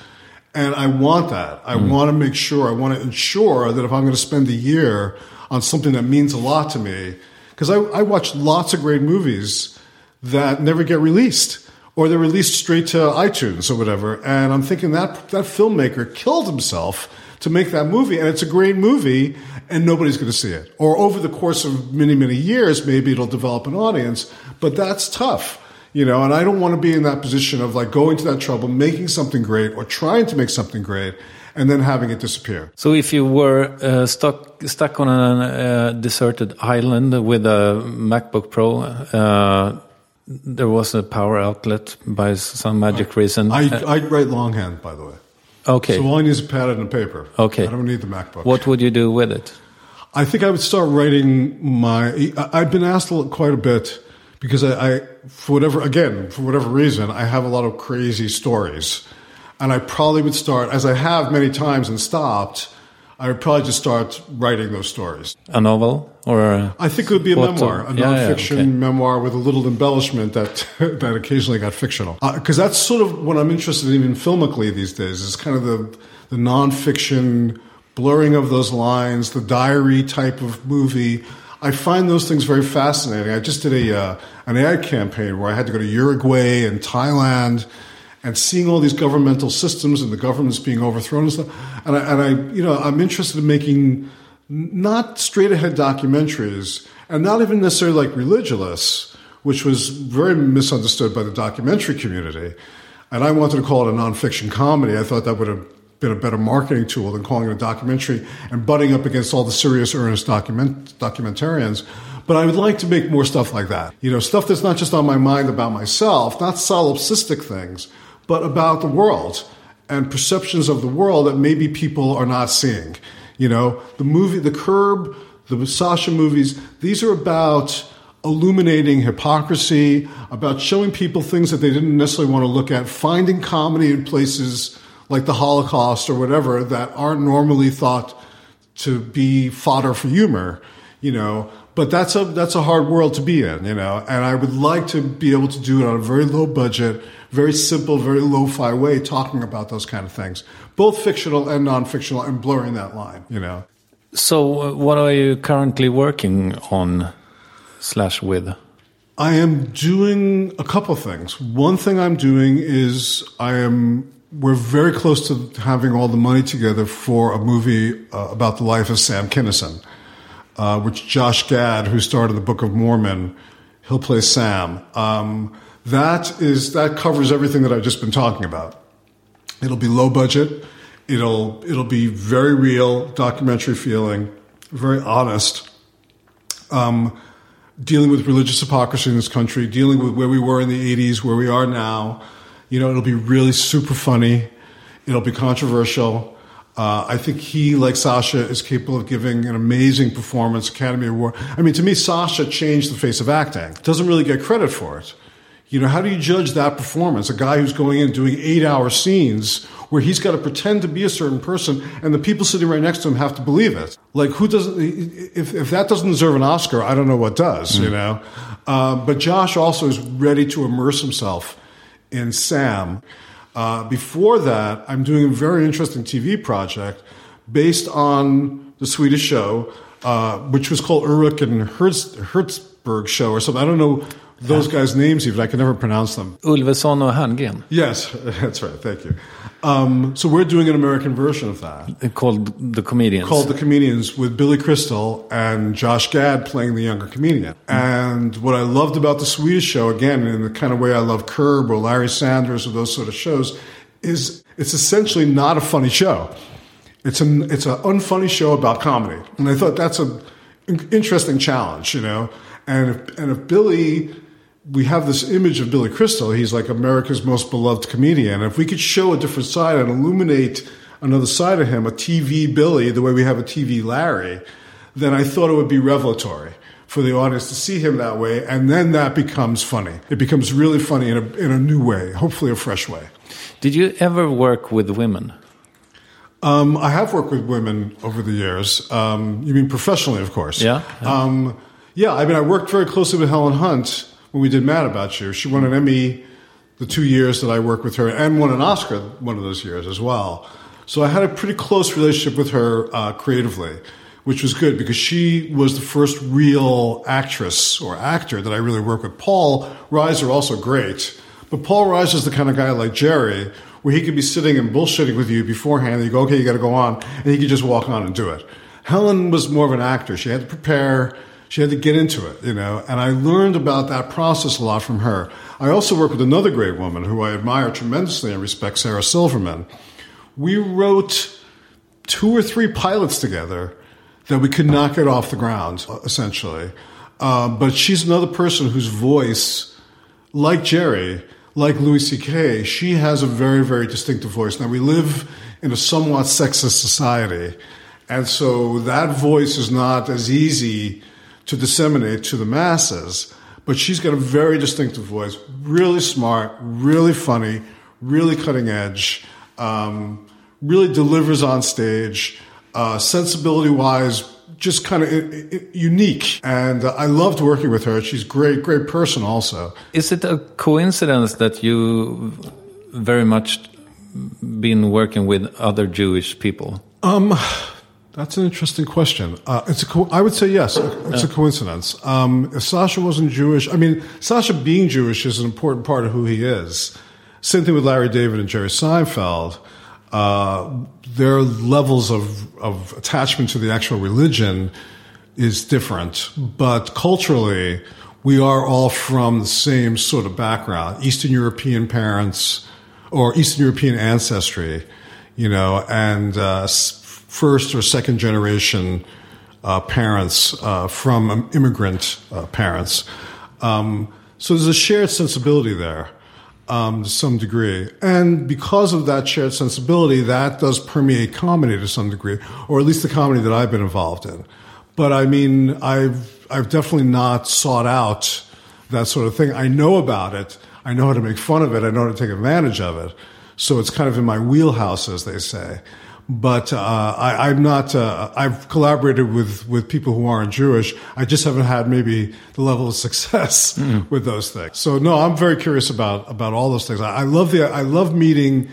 And I want that. I mm. want to make sure, I want to ensure that if I'm going to spend a year on something that means a lot to me, because I, I watch lots of great movies that never get released or they're released straight to iTunes or whatever. And I'm thinking that that filmmaker killed himself to make that movie, and it's a great movie, and nobody's going to see it. Or over the course of many, many years, maybe it'll develop an audience, but that's tough. You know, and I don't want to be in that position of like going to that trouble, making something great or trying to make something great and then having it disappear. So, if you were uh, stuck stuck on a uh, deserted island with a MacBook Pro, uh, there was a power outlet by some magic reason. I, I write longhand, by the way. Okay. So all I need is a pad and a paper. Okay. I don't need the MacBook. what would you do with it? I think I would start writing my. I've been asked quite a bit because I, I, for whatever, again, for whatever reason, I have a lot of crazy stories, and I probably would start, as I have many times and stopped. I would probably just start writing those stories. A novel or? A I think it would be a photo? memoir, a Yeah, yeah, nonfiction okay. memoir with a little embellishment that that occasionally got fictional. Because that's sort of what I'm interested in, even filmically these days. Is kind of the the nonfiction blurring of those lines, the diary type of movie. I find those things very fascinating. I just did a uh, an ad campaign where I had to go to Uruguay and Thailand and seeing all these governmental systems and the governments being overthrown and stuff. And I, and I you know, I'm interested in making not straight ahead documentaries and not even necessarily like Religulous, which was very misunderstood by the documentary community. And I wanted to call it a nonfiction comedy. I thought that would have been a better marketing tool than calling it a documentary and butting up against all the serious, earnest document, documentarians. But I would like to make more stuff like that. You know, stuff that's not just on my mind about myself, not solipsistic things, but about the world and perceptions of the world that maybe people are not seeing. You know, the movie, The Curb, the Sacha movies, these are about illuminating hypocrisy, about showing people things that they didn't necessarily want to look at, finding comedy in places like the Holocaust or whatever that aren't normally thought to be fodder for humor, you know. But that's a that's a hard world to be in, you know. And I would like to be able to do it on a very low budget, very simple, very lo-fi way, talking about those kind of things, both fictional and non-fictional, and blurring that line, you know. So, uh, what are you currently working on slash with? I am doing a couple of things. One thing I'm doing is I am we're very close to having all the money together for a movie uh, about the life of Sam Kinison, uh, which Josh Gad, who started the Book of Mormon, he'll play Sam. Um, that is that covers everything that I've just been talking about. It'll be low budget. It'll it'll be very real, documentary feeling, very honest. Um, dealing with religious hypocrisy in this country, dealing with where we were in the 80s, where we are now. You know, it'll be really super funny. It'll be controversial. Uh, I think he, like Sacha, is capable of giving an amazing performance, Academy Award. I mean, to me, Sacha changed the face of acting. Doesn't really get credit for it. You know, how do you judge that performance? A guy who's going in doing eight hour scenes where he's got to pretend to be a certain person and the people sitting right next to him have to believe it. Like, who doesn't, if, if that doesn't deserve an Oscar, I don't know what does, you know? Uh, but Josh also is ready to immerse himself in Sam. Uh, before that, I'm doing a very interesting TV project based on the Swedish show, uh, which was called Ulrich and Herz, Hertzberg show or something. I don't know those guys' names even. I can never pronounce them. Ulveson och Herngren, Yes, that's right. Thank you. Um, so we're doing an American version of that called The Comedians. called The Comedians with Billy Crystal and Josh Gad playing the younger comedian. And what I loved about the Swedish show, again, in the kind of way I love Curb or Larry Sanders or those sort of shows, is it's essentially not a funny show. It's an it's an unfunny show about comedy, and I thought that's a interesting challenge, you know. And if, and if Billy, we have this image of Billy Crystal, he's like America's most beloved comedian. If we could show a different side and illuminate another side of him, a TV Billy, the way we have a TV Larry, then I thought it would be revelatory for the audience to see him that way. And then that becomes funny. It becomes really funny in a, in a new way, hopefully a fresh way. Did you ever work with women? Um, I have worked with women over the years. Um, you mean professionally, of course. Yeah, yeah. Um, yeah, I mean, I worked very closely with Helen Hunt when we did Mad About You. She won an Emmy the two years that I worked with her and won an Oscar one of those years as well. So I had a pretty close relationship with her uh, creatively, which was good because she was the first real actress or actor that I really worked with. Paul Reiser, also great. But Paul Reiser is the kind of guy like Jerry where he could be sitting and bullshitting with you beforehand. And you go, okay, you got to go on. And he could just walk on and do it. Helen was more of an actor. She had to prepare. She had to get into it, you know. And I learned about that process a lot from her. I also worked with another great woman who I admire tremendously and respect, Sarah Silverman. We wrote two or three pilots together that we could not get off the ground, essentially. Uh, but she's another person whose voice, like Jerry, like Louis C.K., she has a very, very distinctive voice. Now, we live in a somewhat sexist society, and so that voice is not as easy to disseminate to the masses. But she's got a very distinctive voice, really smart, really funny, really cutting edge, um, really delivers on stage, uh, sensibility wise, just kind of unique. And uh, I loved working with her. She's great, great person also. Is it a coincidence that you very much been working with other Jewish people? Um, that's an interesting question. Uh, it's a co- I would say yes. It's a coincidence. Um, if Sacha wasn't Jewish, I mean, Sacha being Jewish is an important part of who he is. Same thing with Larry David and Jerry Seinfeld. Uh, their levels of, of attachment to the actual religion is different, but culturally, we are all from the same sort of background Eastern European parents or Eastern European ancestry, you know, and uh, first or second generation uh, parents uh, from immigrant uh, parents. Um, so there's a shared sensibility there um, to some degree. And because of that shared sensibility, that does permeate comedy to some degree, or at least the comedy that I've been involved in. But I mean, I've, I've definitely not sought out that sort of thing. I know about it. I know how to make fun of it. I know how to take advantage of it. So it's kind of in my wheelhouse, as they say. But uh, I, am not. Uh, I've collaborated with with people who aren't Jewish. I just haven't had maybe the level of success mm. with those things. So no, I'm very curious about about all those things. I, I love the. I love meeting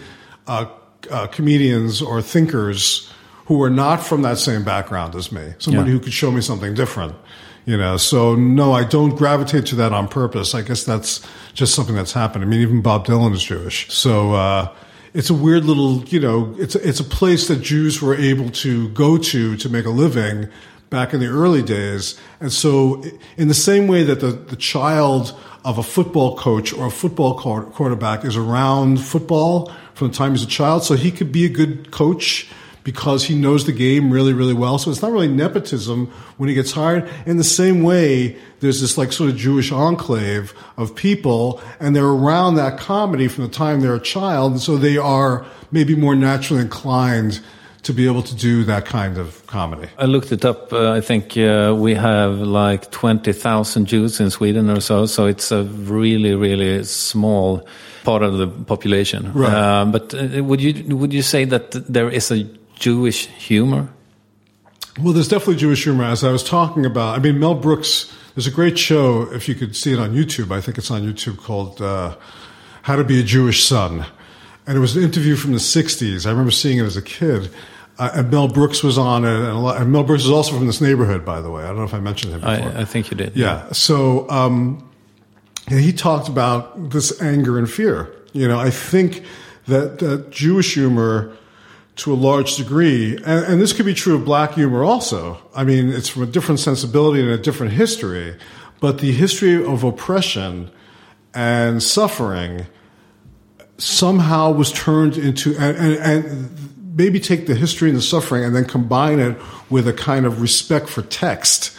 uh, uh comedians or thinkers who are not from that same background as me. Somebody yeah. who could show me something different. You know, so no, I don't gravitate to that on purpose. I guess that's just something that's happened. I mean, even Bob Dylan is Jewish. So, uh, it's a weird little, you know, it's it's a place that Jews were able to go to to make a living back in the early days. And so, in the same way that the, the child of a football coach or a football quarterback is around football from the time he's a child, so he could be a good coach because he knows the game really, really well. So it's not really nepotism when he gets hired. In the same way, there's this like sort of Jewish enclave of people and they're around that comedy from the time they're a child. And so they are maybe more naturally inclined to be able to do that kind of comedy. I looked it up. Uh, I think uh, we have like 20,000 Jews in Sweden or so. So it's a really, really small part of the population. Right. Uh, but uh, would you would you say that there is a Jewish humor? Well, there's definitely Jewish humor. As I was talking about, I mean, Mel Brooks, there's a great show, if you could see it on YouTube, I think it's on YouTube, called uh, How to Be a Jewish Son. And it was an interview from the 60s. I remember seeing it as a kid. Uh, and Mel Brooks was on it. And, lot, and, Mel Brooks is also from this neighborhood, by the way. I don't know if I mentioned him before. I, I think you did. Yeah. yeah. So um, he talked about this anger and fear. You know, I think that, that Jewish humor to a large degree. And, and, this could be true of black humor also. I mean, it's from a different sensibility and a different history, but the history of oppression and suffering somehow was turned into, and, and, and maybe take the history and the suffering and then combine it with a kind of respect for text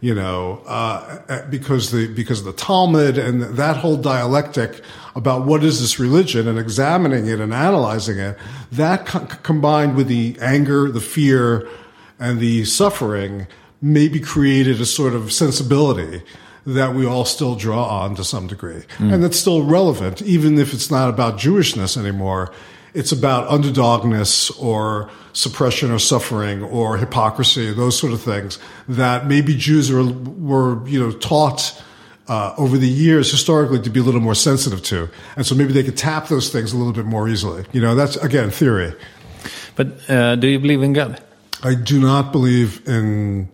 you know, uh, because the because of the Talmud and that whole dialectic about what is this religion and examining it and analyzing it, that co- combined with the anger, the fear, and the suffering, maybe created a sort of sensibility that we all still draw on to some degree, and that's still relevant, even if it's not about Jewishness anymore. It's about underdogness or suppression or suffering or hypocrisy, those sort of things that maybe Jews are, were, you know, taught uh, over the years historically to be a little more sensitive to. And so maybe they could tap those things a little bit more easily. You know, that's, again, theory. But uh, do you believe in God? I do not believe in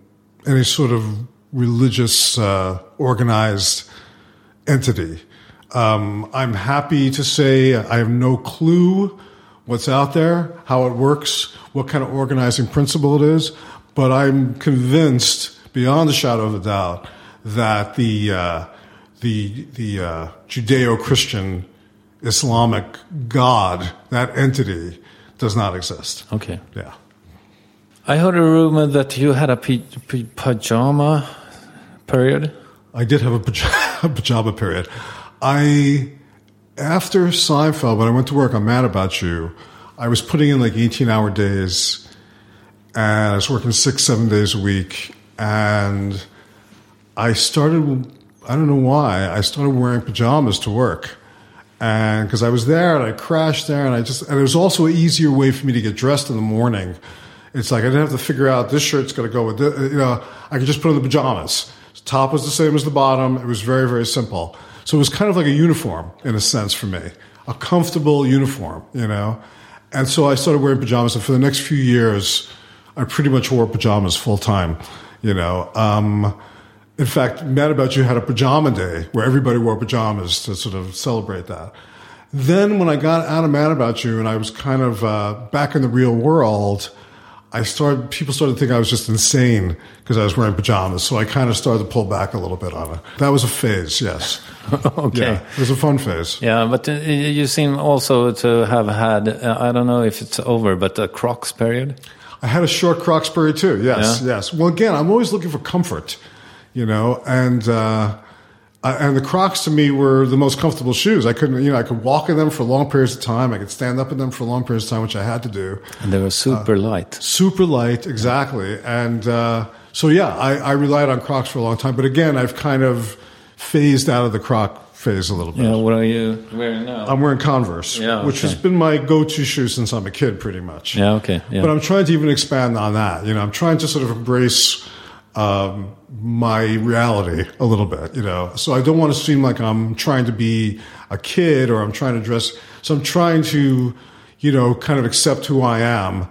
any sort of religious, uh, organized entity. Um, I'm happy to say I have no clue what's out there, how it works, what kind of organizing principle it is, but I'm convinced, beyond a shadow of a doubt, that the uh, the the uh, Judeo-Christian Islamic God, that entity, does not exist. Okay. Yeah. I heard a rumor that you had a p- p- pajama period. I did have a pajama, a pajama period. I, after Seinfeld, when I went to work on Mad About You, I was putting in like 18 hour days and I was working six, seven days a week. And I started, I don't know why, I started wearing pajamas to work. And because I was there and I crashed there and I just, and it was also an easier way for me to get dressed in the morning. It's like I didn't have to figure out this shirt's going to go with this. You know, I could just put on the pajamas. Top was the same as the bottom. It was very, very simple. So it was kind of like a uniform in a sense for me, a comfortable uniform, you know. And so I started wearing pajamas, and for the next few years, I pretty much wore pajamas full time, you know. Um, in fact, Mad About You had a pajama day where everybody wore pajamas to sort of celebrate that. Then when I got out of Mad About You and I was kind of uh, back in the real world, I started, people started to think I was just insane because I was wearing pajamas. So I kind of started to pull back a little bit on it. That was a phase, yes. okay. Yeah, it was a fun phase. Yeah, but uh, you seem also to have had, uh, I don't know if it's over, but a Crocs period. I had a short Crocs period too. Yes, Yeah? yes. Well, again, I'm always looking for comfort, you know, and uh, I- and the Crocs to me were the most comfortable shoes. I couldn't, you know, I could walk in them for long periods of time. I could stand up in them for long periods of time, which I had to do. And they were super light. Super light, exactly. And uh, so, yeah, I, I relied on Crocs for a long time. But again, I've kind of phased out of the Croc phase a little bit. Yeah, what are you wearing now? I'm wearing Converse, Yeah, which has been my go-to shoe since I'm a kid, pretty much. yeah, okay. Yeah. But I'm trying to even expand on that. You know, I'm trying to sort of embrace um, my reality a little bit. You know, so I don't want to seem like I'm trying to be a kid or I'm trying to dress. So I'm trying to, you know, kind of accept who I am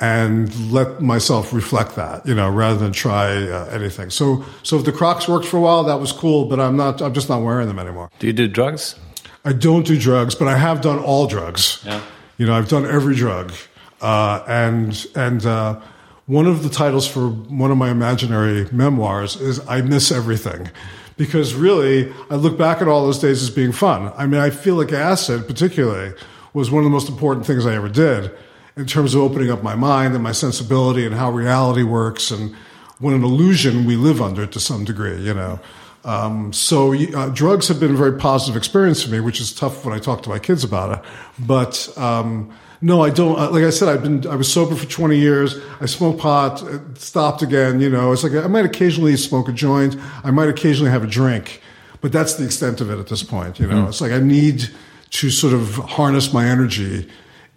and let myself reflect that. You know, rather than try uh, anything. So, so if the Crocs worked for a while, that was cool. But I'm not. I'm just not wearing them anymore. do you do drugs? I don't do drugs, but I have done all drugs. Yeah. You know, I've done every drug, uh, and and uh, one of the titles for one of my imaginary memoirs is "I Miss Everything," because really, I look back at all those days as being fun. I mean, I feel like acid, particularly, was one of the most important things I ever did in terms of opening up my mind and my sensibility and how reality works and what an illusion we live under to some degree. You know. Um, so uh, drugs have been a very positive experience for me, which is tough when I talk to my kids about it. But um, no, I don't. Uh, like I said, I've been I was sober for 20 years. I smoked pot, uh, stopped again. You know, it's like I might occasionally smoke a joint. I might occasionally have a drink, but that's the extent of it at this point. You know, it's like I need to sort of harness my energy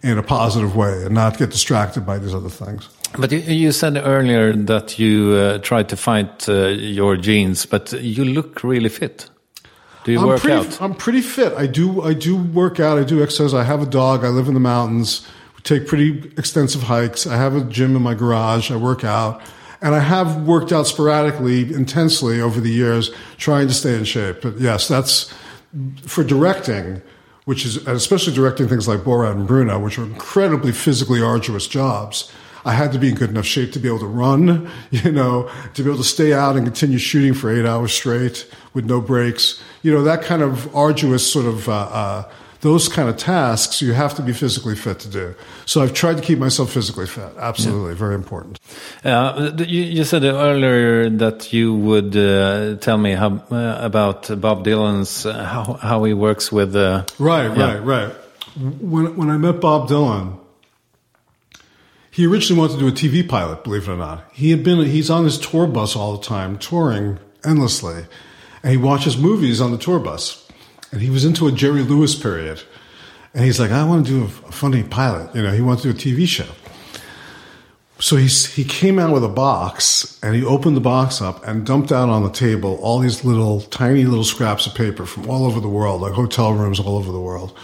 in a positive way and not get distracted by these other things. But you, you said earlier that you uh, tried to fight uh, your genes, but you look really fit. Do you I'm work pretty, out? I'm pretty fit. I do. I do work out. I do exercise. I have a dog. I live in the mountains. We take pretty extensive hikes. I have a gym in my garage. I work out, and I have worked out sporadically, intensely over the years, trying to stay in shape. But yes, that's for directing, which is especially directing things like Borat and Bruno, which are incredibly physically arduous jobs. I had to be in good enough shape to be able to run, you know, to be able to stay out and continue shooting for eight hours straight with no breaks. You know, that kind of arduous sort of uh, uh, those kind of tasks you have to be physically fit to do. So I've tried to keep myself physically fit. Absolutely, very important. Uh, you, you said earlier that you would uh, tell me how, uh, about Bob Dylan's uh, how how he works with. Uh, Right, Yeah. right, right. When when I met Bob Dylan, he originally wanted to do a TV pilot. Believe it or not, he had been he's on his tour bus all the time, touring endlessly, and he watches movies on the tour bus. And he was into a Jerry Lewis period, and he's like, I want to do a, funny pilot. You know, he wants to do a TV show. So he's, he came out with a box and he opened the box up and dumped out on the table all these little, tiny little scraps of paper from all over the world, like hotel rooms all over the world.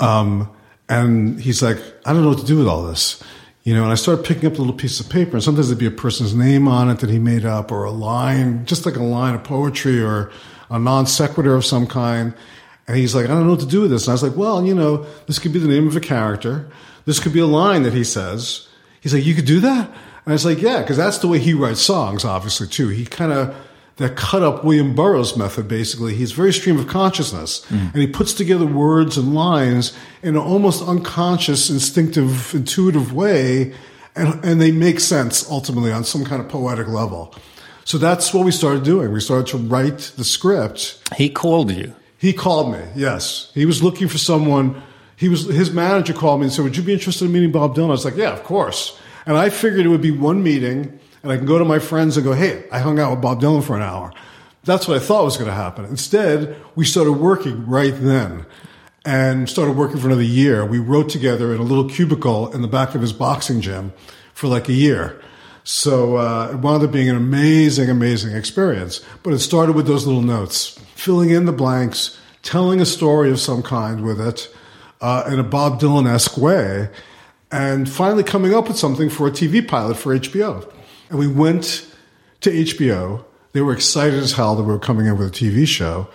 Um, and he's like, I don't know what to do with all this. You know, and I started picking up a little piece of paper, and sometimes there'd be a person's name on it that he made up, or a line, just like a line of poetry, or a non sequitur of some kind. And he's like, I don't know what to do with this. And I was like, well, you know, this could be the name of a character. This could be a line that he says. He's like, you could do that? And I was like, yeah, because that's the way he writes songs, obviously, too. He kind of, that cut up William Burroughs method, basically. He's very stream of consciousness. Mm. And he puts together words and lines in an almost unconscious, instinctive, intuitive way. And, and they make sense ultimately on some kind of poetic level. So that's what we started doing. We started to write the script. he called you. He called me. Yes, he was looking for someone. He was his manager called me and said, "Would you be interested in meeting Bob Dylan?" I was like, "Yeah, of course." And I figured it would be one meeting, and I can go to my friends and go, "Hey, I hung out with Bob Dylan for an hour." That's what I thought was going to happen. Instead, we started working right then, and started working for another year. We wrote together in a little cubicle in the back of his boxing gym for like a year. So uh, it wound up being an amazing, amazing experience. But it started with those little notes, filling in the blanks, telling a story of some kind with it uh, in a Bob Dylan esque way, and finally coming up with something for a TV pilot for HBO. And we went to HBO. They were excited as hell that we were coming in with a TV show.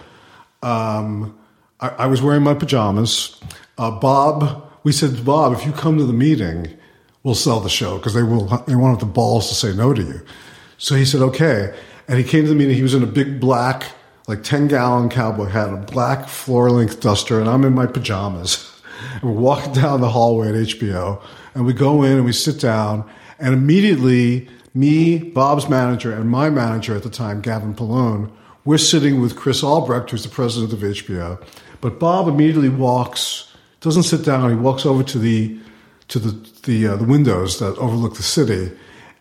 Um, I, I was wearing my pajamas. Uh, Bob, we said, Bob, if you come to the meeting, we'll sell the show because they will. They won't have the balls to say no to you. So he said, okay. And he came to the meeting. He was in a big black, like ten gallon cowboy hat, a black floor length duster, and I'm in my pajamas. And we're walking down the hallway at HBO, and we go in and we sit down, and immediately me, Bob's manager, and my manager at the time, Gavin Polone, we're sitting with Chris Albrecht, who's the president of HBO. But Bob immediately walks, doesn't sit down, he walks over to the to the the, uh, the windows that overlook the city,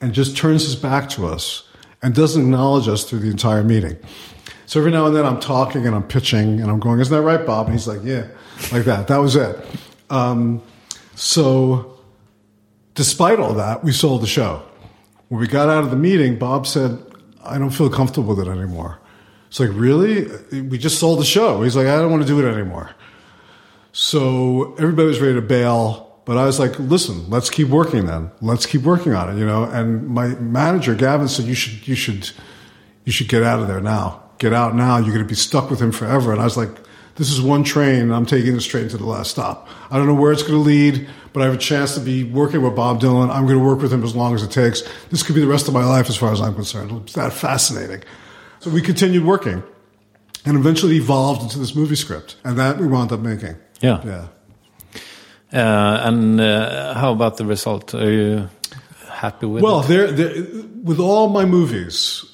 and just turns his back to us and doesn't acknowledge us through the entire meeting. So every now and then I'm talking and I'm pitching and I'm going, "Isn't that right, Bob?" And he's like, "Yeah," like that. That was it. Um, so, despite all that, we sold the show. When we got out of the meeting, Bob said, "I don't feel comfortable with it anymore." It's like, really? We just sold the show. He's like, I don't want to do it anymore. So everybody was ready to bail, but I was like, listen, let's keep working then. Let's keep working on it, you know. And my manager, Gavin, said, you should, you should, you should get out of there now. Get out now. You're going to be stuck with him forever. And I was like, this is one train. I'm taking this train to the last stop. I don't know where it's going to lead, but I have a chance to be working with Bob Dylan. I'm going to work with him as long as it takes. This could be the rest of my life as far as I'm concerned. It's that fascinating. So we continued working and eventually evolved into this movie script. And that we wound up making. Yeah. Yeah. Uh, and uh, how about the result? Are you happy with Well, there, with all my movies,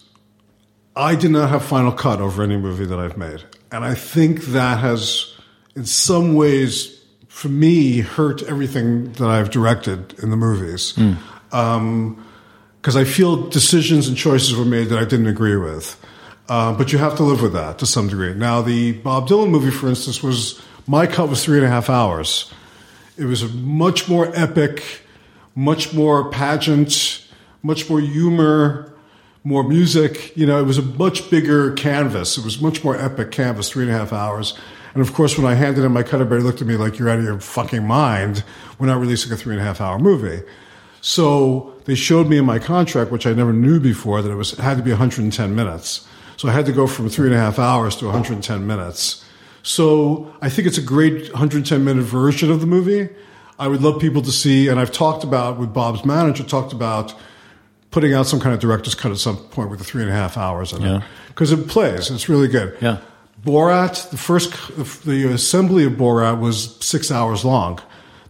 I did not have final cut over any movie that I've made, and I think that has, in some ways, for me, hurt everything that I've directed in the movies. Because I feel decisions and choices were made that I didn't agree with. Uh, but you have to live with that to some degree. Now, the Bob Dylan movie, for instance, was my cut was three and a half hours. It was a much more epic, much more pageant, much more humor, more music. You know, it was a much bigger canvas. It was much more epic canvas, three and a half hours. And of course, when I handed him my cut, everybody looked at me like, you're out of your fucking mind. We're not releasing a three and a half hour movie. So they showed me in my contract, which I never knew before, that it was it had to be 110 minutes. So I had to go from three and a half hours to 110 minutes. So I think it's a great 110 minute version of the movie. I would love people to see, and I've talked about with Bob's manager, talked about putting out some kind of director's cut at some point with the three and a half hours in Yeah. it because it plays. It's really good. Yeah. Borat, the first, the assembly of Borat was six hours long.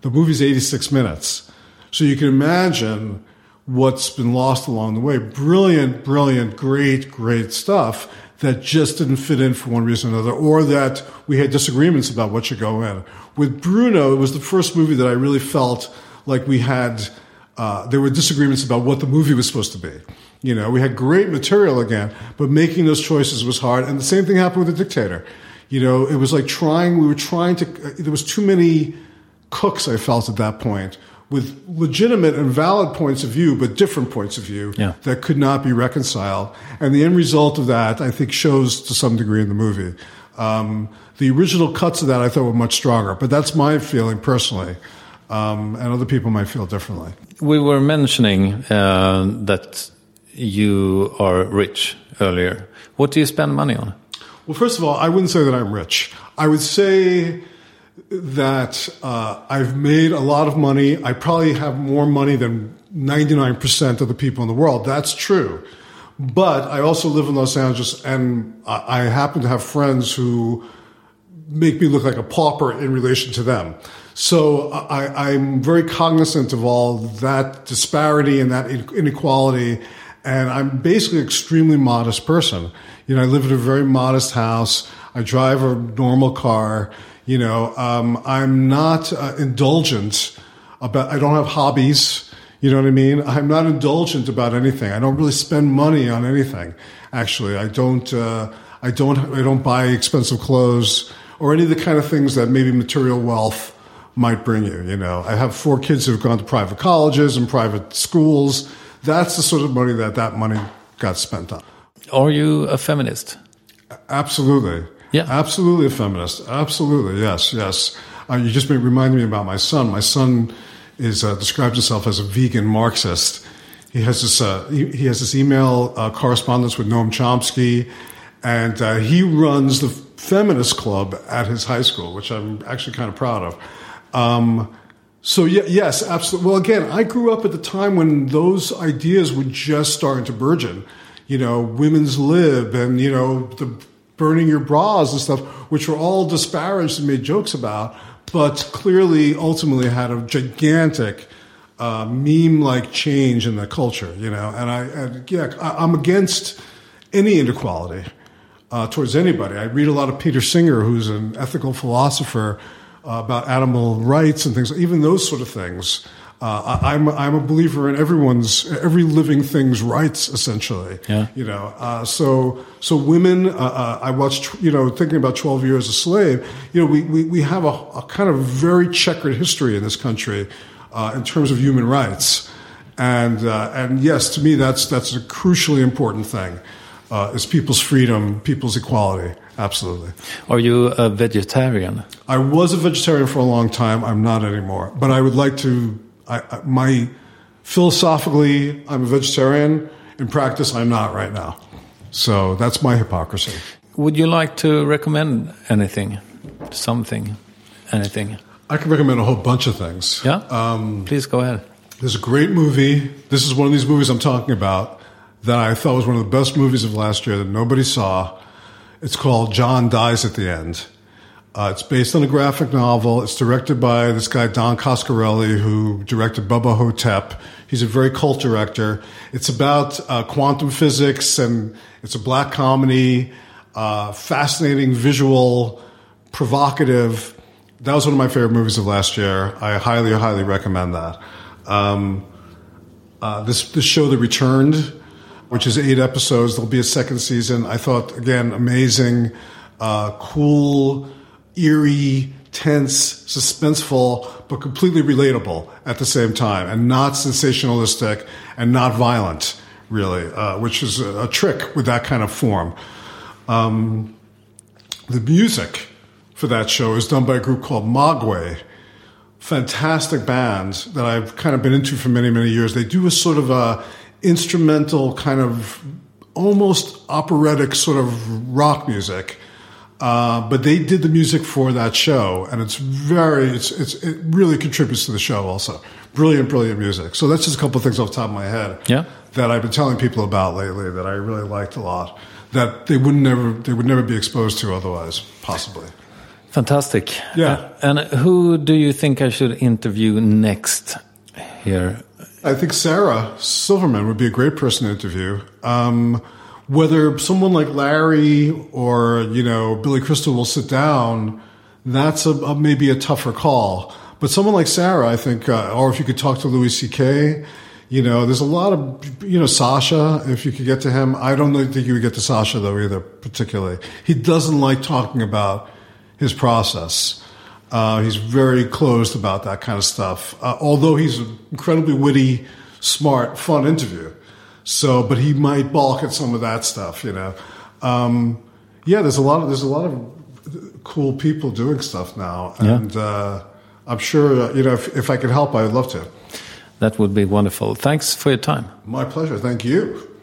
The movie's 86 minutes. So you can imagine what's been lost along the way. Brilliant, brilliant, great, great stuff that just didn't fit in for one reason or another, or that we had disagreements about what should go in. With Bruno, it was the first movie that I really felt like we had, uh, there were disagreements about what the movie was supposed to be. You know, we had great material again, but making those choices was hard. And the same thing happened with The Dictator. You know, it was like trying, we were trying to, uh, there was too many cooks, I felt at that point, with legitimate and valid points of view, but different points of view Yeah. that could not be reconciled. And the end result of that, I think, shows to some degree in the movie. Um, the original cuts of that I thought were much stronger, but that's my feeling personally. Um, and other people might feel differently. We were mentioning uh, that you are rich earlier. What do you spend money on? Well, first of all, I wouldn't say that I'm rich. I would say that uh, I've made a lot of money. I probably have more money than 99% of the people in the world. That's true. But I also live in Los Angeles, and I happen to have friends who make me look like a pauper in relation to them. So I, I'm very cognizant of all that disparity and that inequality. And I'm basically an extremely modest person. You know, I live in a very modest house. I drive a normal car. You know, um, I'm not uh, indulgent about, I don't have hobbies. You know what I mean? I'm not indulgent about anything. I don't really spend money on anything. Actually, I don't. Uh, I don't. I don't buy expensive clothes or any of the kind of things that maybe material wealth might bring you. You know, I have four kids who've gone to private colleges and private schools. That's the sort of money that that money got spent on. Are you a feminist? Absolutely. Yeah. Absolutely a feminist. Absolutely. Yes. Yes. Uh, you just reminded me about my son. My son is uh, describes himself as a vegan Marxist. He has this uh, he, he has this email uh, correspondence with Noam Chomsky, and uh, he runs the feminist club at his high school, which I'm actually kind of proud of. Um, so yeah, yes, absolutely. Well, again, I grew up at the time when those ideas were just starting to burgeon. You know, women's lib and you know the burning your bras and stuff, which were all disparaged and made jokes about, but clearly, ultimately, had a gigantic uh, meme-like change in the culture. You know, and I, and yeah, I, I'm against any inequality uh, towards anybody. I read a lot of Peter Singer, who's an ethical philosopher uh, about animal rights and things, even those sort of things. Uh, I, I'm I'm a believer in everyone's every living thing's rights, essentially. Yeah. You know, uh, so so women. Uh, uh, I watched, you know, thinking about Twelve Years a Slave. You know, we we, we have a, a kind of very checkered history in this country uh, in terms of human rights, and uh, and yes, to me, that's that's a crucially important thing. Uh, is people's freedom, people's equality. Absolutely. Are you a vegetarian? I was a vegetarian for a long time. I'm not anymore. But I would like to. I, I, my philosophically, I'm a vegetarian. In practice, I'm not right now. So that's my hypocrisy. Would you like to recommend anything, something, anything? I can recommend a whole bunch of things. Yeah. Um, Please go ahead. There's a great movie. This is one of these movies I'm talking about that I thought was one of the best movies of last year that nobody saw. It's called John Dies at the End. Uh, it's based on a graphic novel. It's directed by this guy, Don Coscarelli, who directed Bubba Ho-Tep. He's a very cult director. It's about uh, quantum physics and it's a black comedy, uh, fascinating visual, provocative. That was one of my favorite movies of last year. I highly, highly recommend that. Um, uh, this this show, The Returned, which is eight episodes. There'll be a second season. I thought again amazing, uh, cool, eerie, tense, suspenseful, but completely relatable at the same time, and not sensationalistic and not violent, really, uh, which is a, a trick with that kind of form. Um, the music for that show is done by a group called Mogwai fantastic band that I've kind of been into for many, many years. They do a sort of a instrumental kind of almost operatic sort of rock music. Uh, but they did the music for that show, and it's very, it's, it's, it really contributes to the show also. Brilliant, brilliant music. So that's just a couple of things off the top of my head Yeah. that I've been telling people about lately that I really liked a lot that they would never they would never be exposed to otherwise, possibly. Fantastic. Yeah. Uh, and who do you think I should interview next here? I think Sarah Silverman would be a great person to interview. Um, whether someone like Larry or you know Billy Crystal will sit down, that's a, a maybe a tougher call. But someone like Sarah, I think, uh, or if you could talk to Louis C.K., you know, there's a lot of you know Sacha. If you could get to him, I don't think you would get to Sacha though either. Particularly, he doesn't like talking about his process. Uh, he's very closed about that kind of stuff. Uh, although he's an incredibly witty, smart, fun interview. So, but he might balk at some of that stuff, you know. Um, yeah, there's a lot of there's a lot of cool people doing stuff now, and uh, I'm sure uh, you know if, if I could help, I'd love to. That would be wonderful. Thanks for your time. My pleasure. Thank you.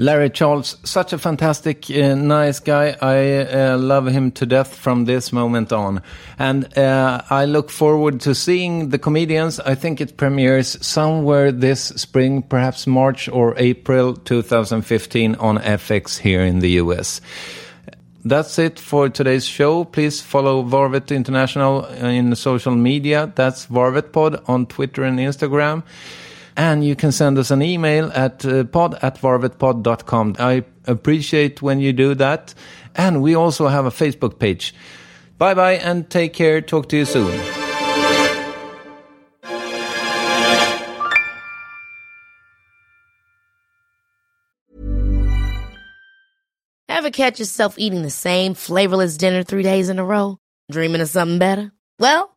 Larry Charles, such a fantastic, uh, nice guy. I uh, love him to death from this moment on. And uh, I look forward to seeing the comedians. I think it premieres somewhere this spring, perhaps March or April 2015 on FX here in the US. That's it for today's show. Please follow Varvet International in social media. That's VarvetPod on Twitter and Instagram. And you can send us an email at uh, pod at varvetpod.com. I appreciate when you do that. And we also have a Facebook page. Bye bye and take care. Talk to you soon. Ever catch yourself eating the same flavorless dinner three days in a row? Dreaming of something better? Well,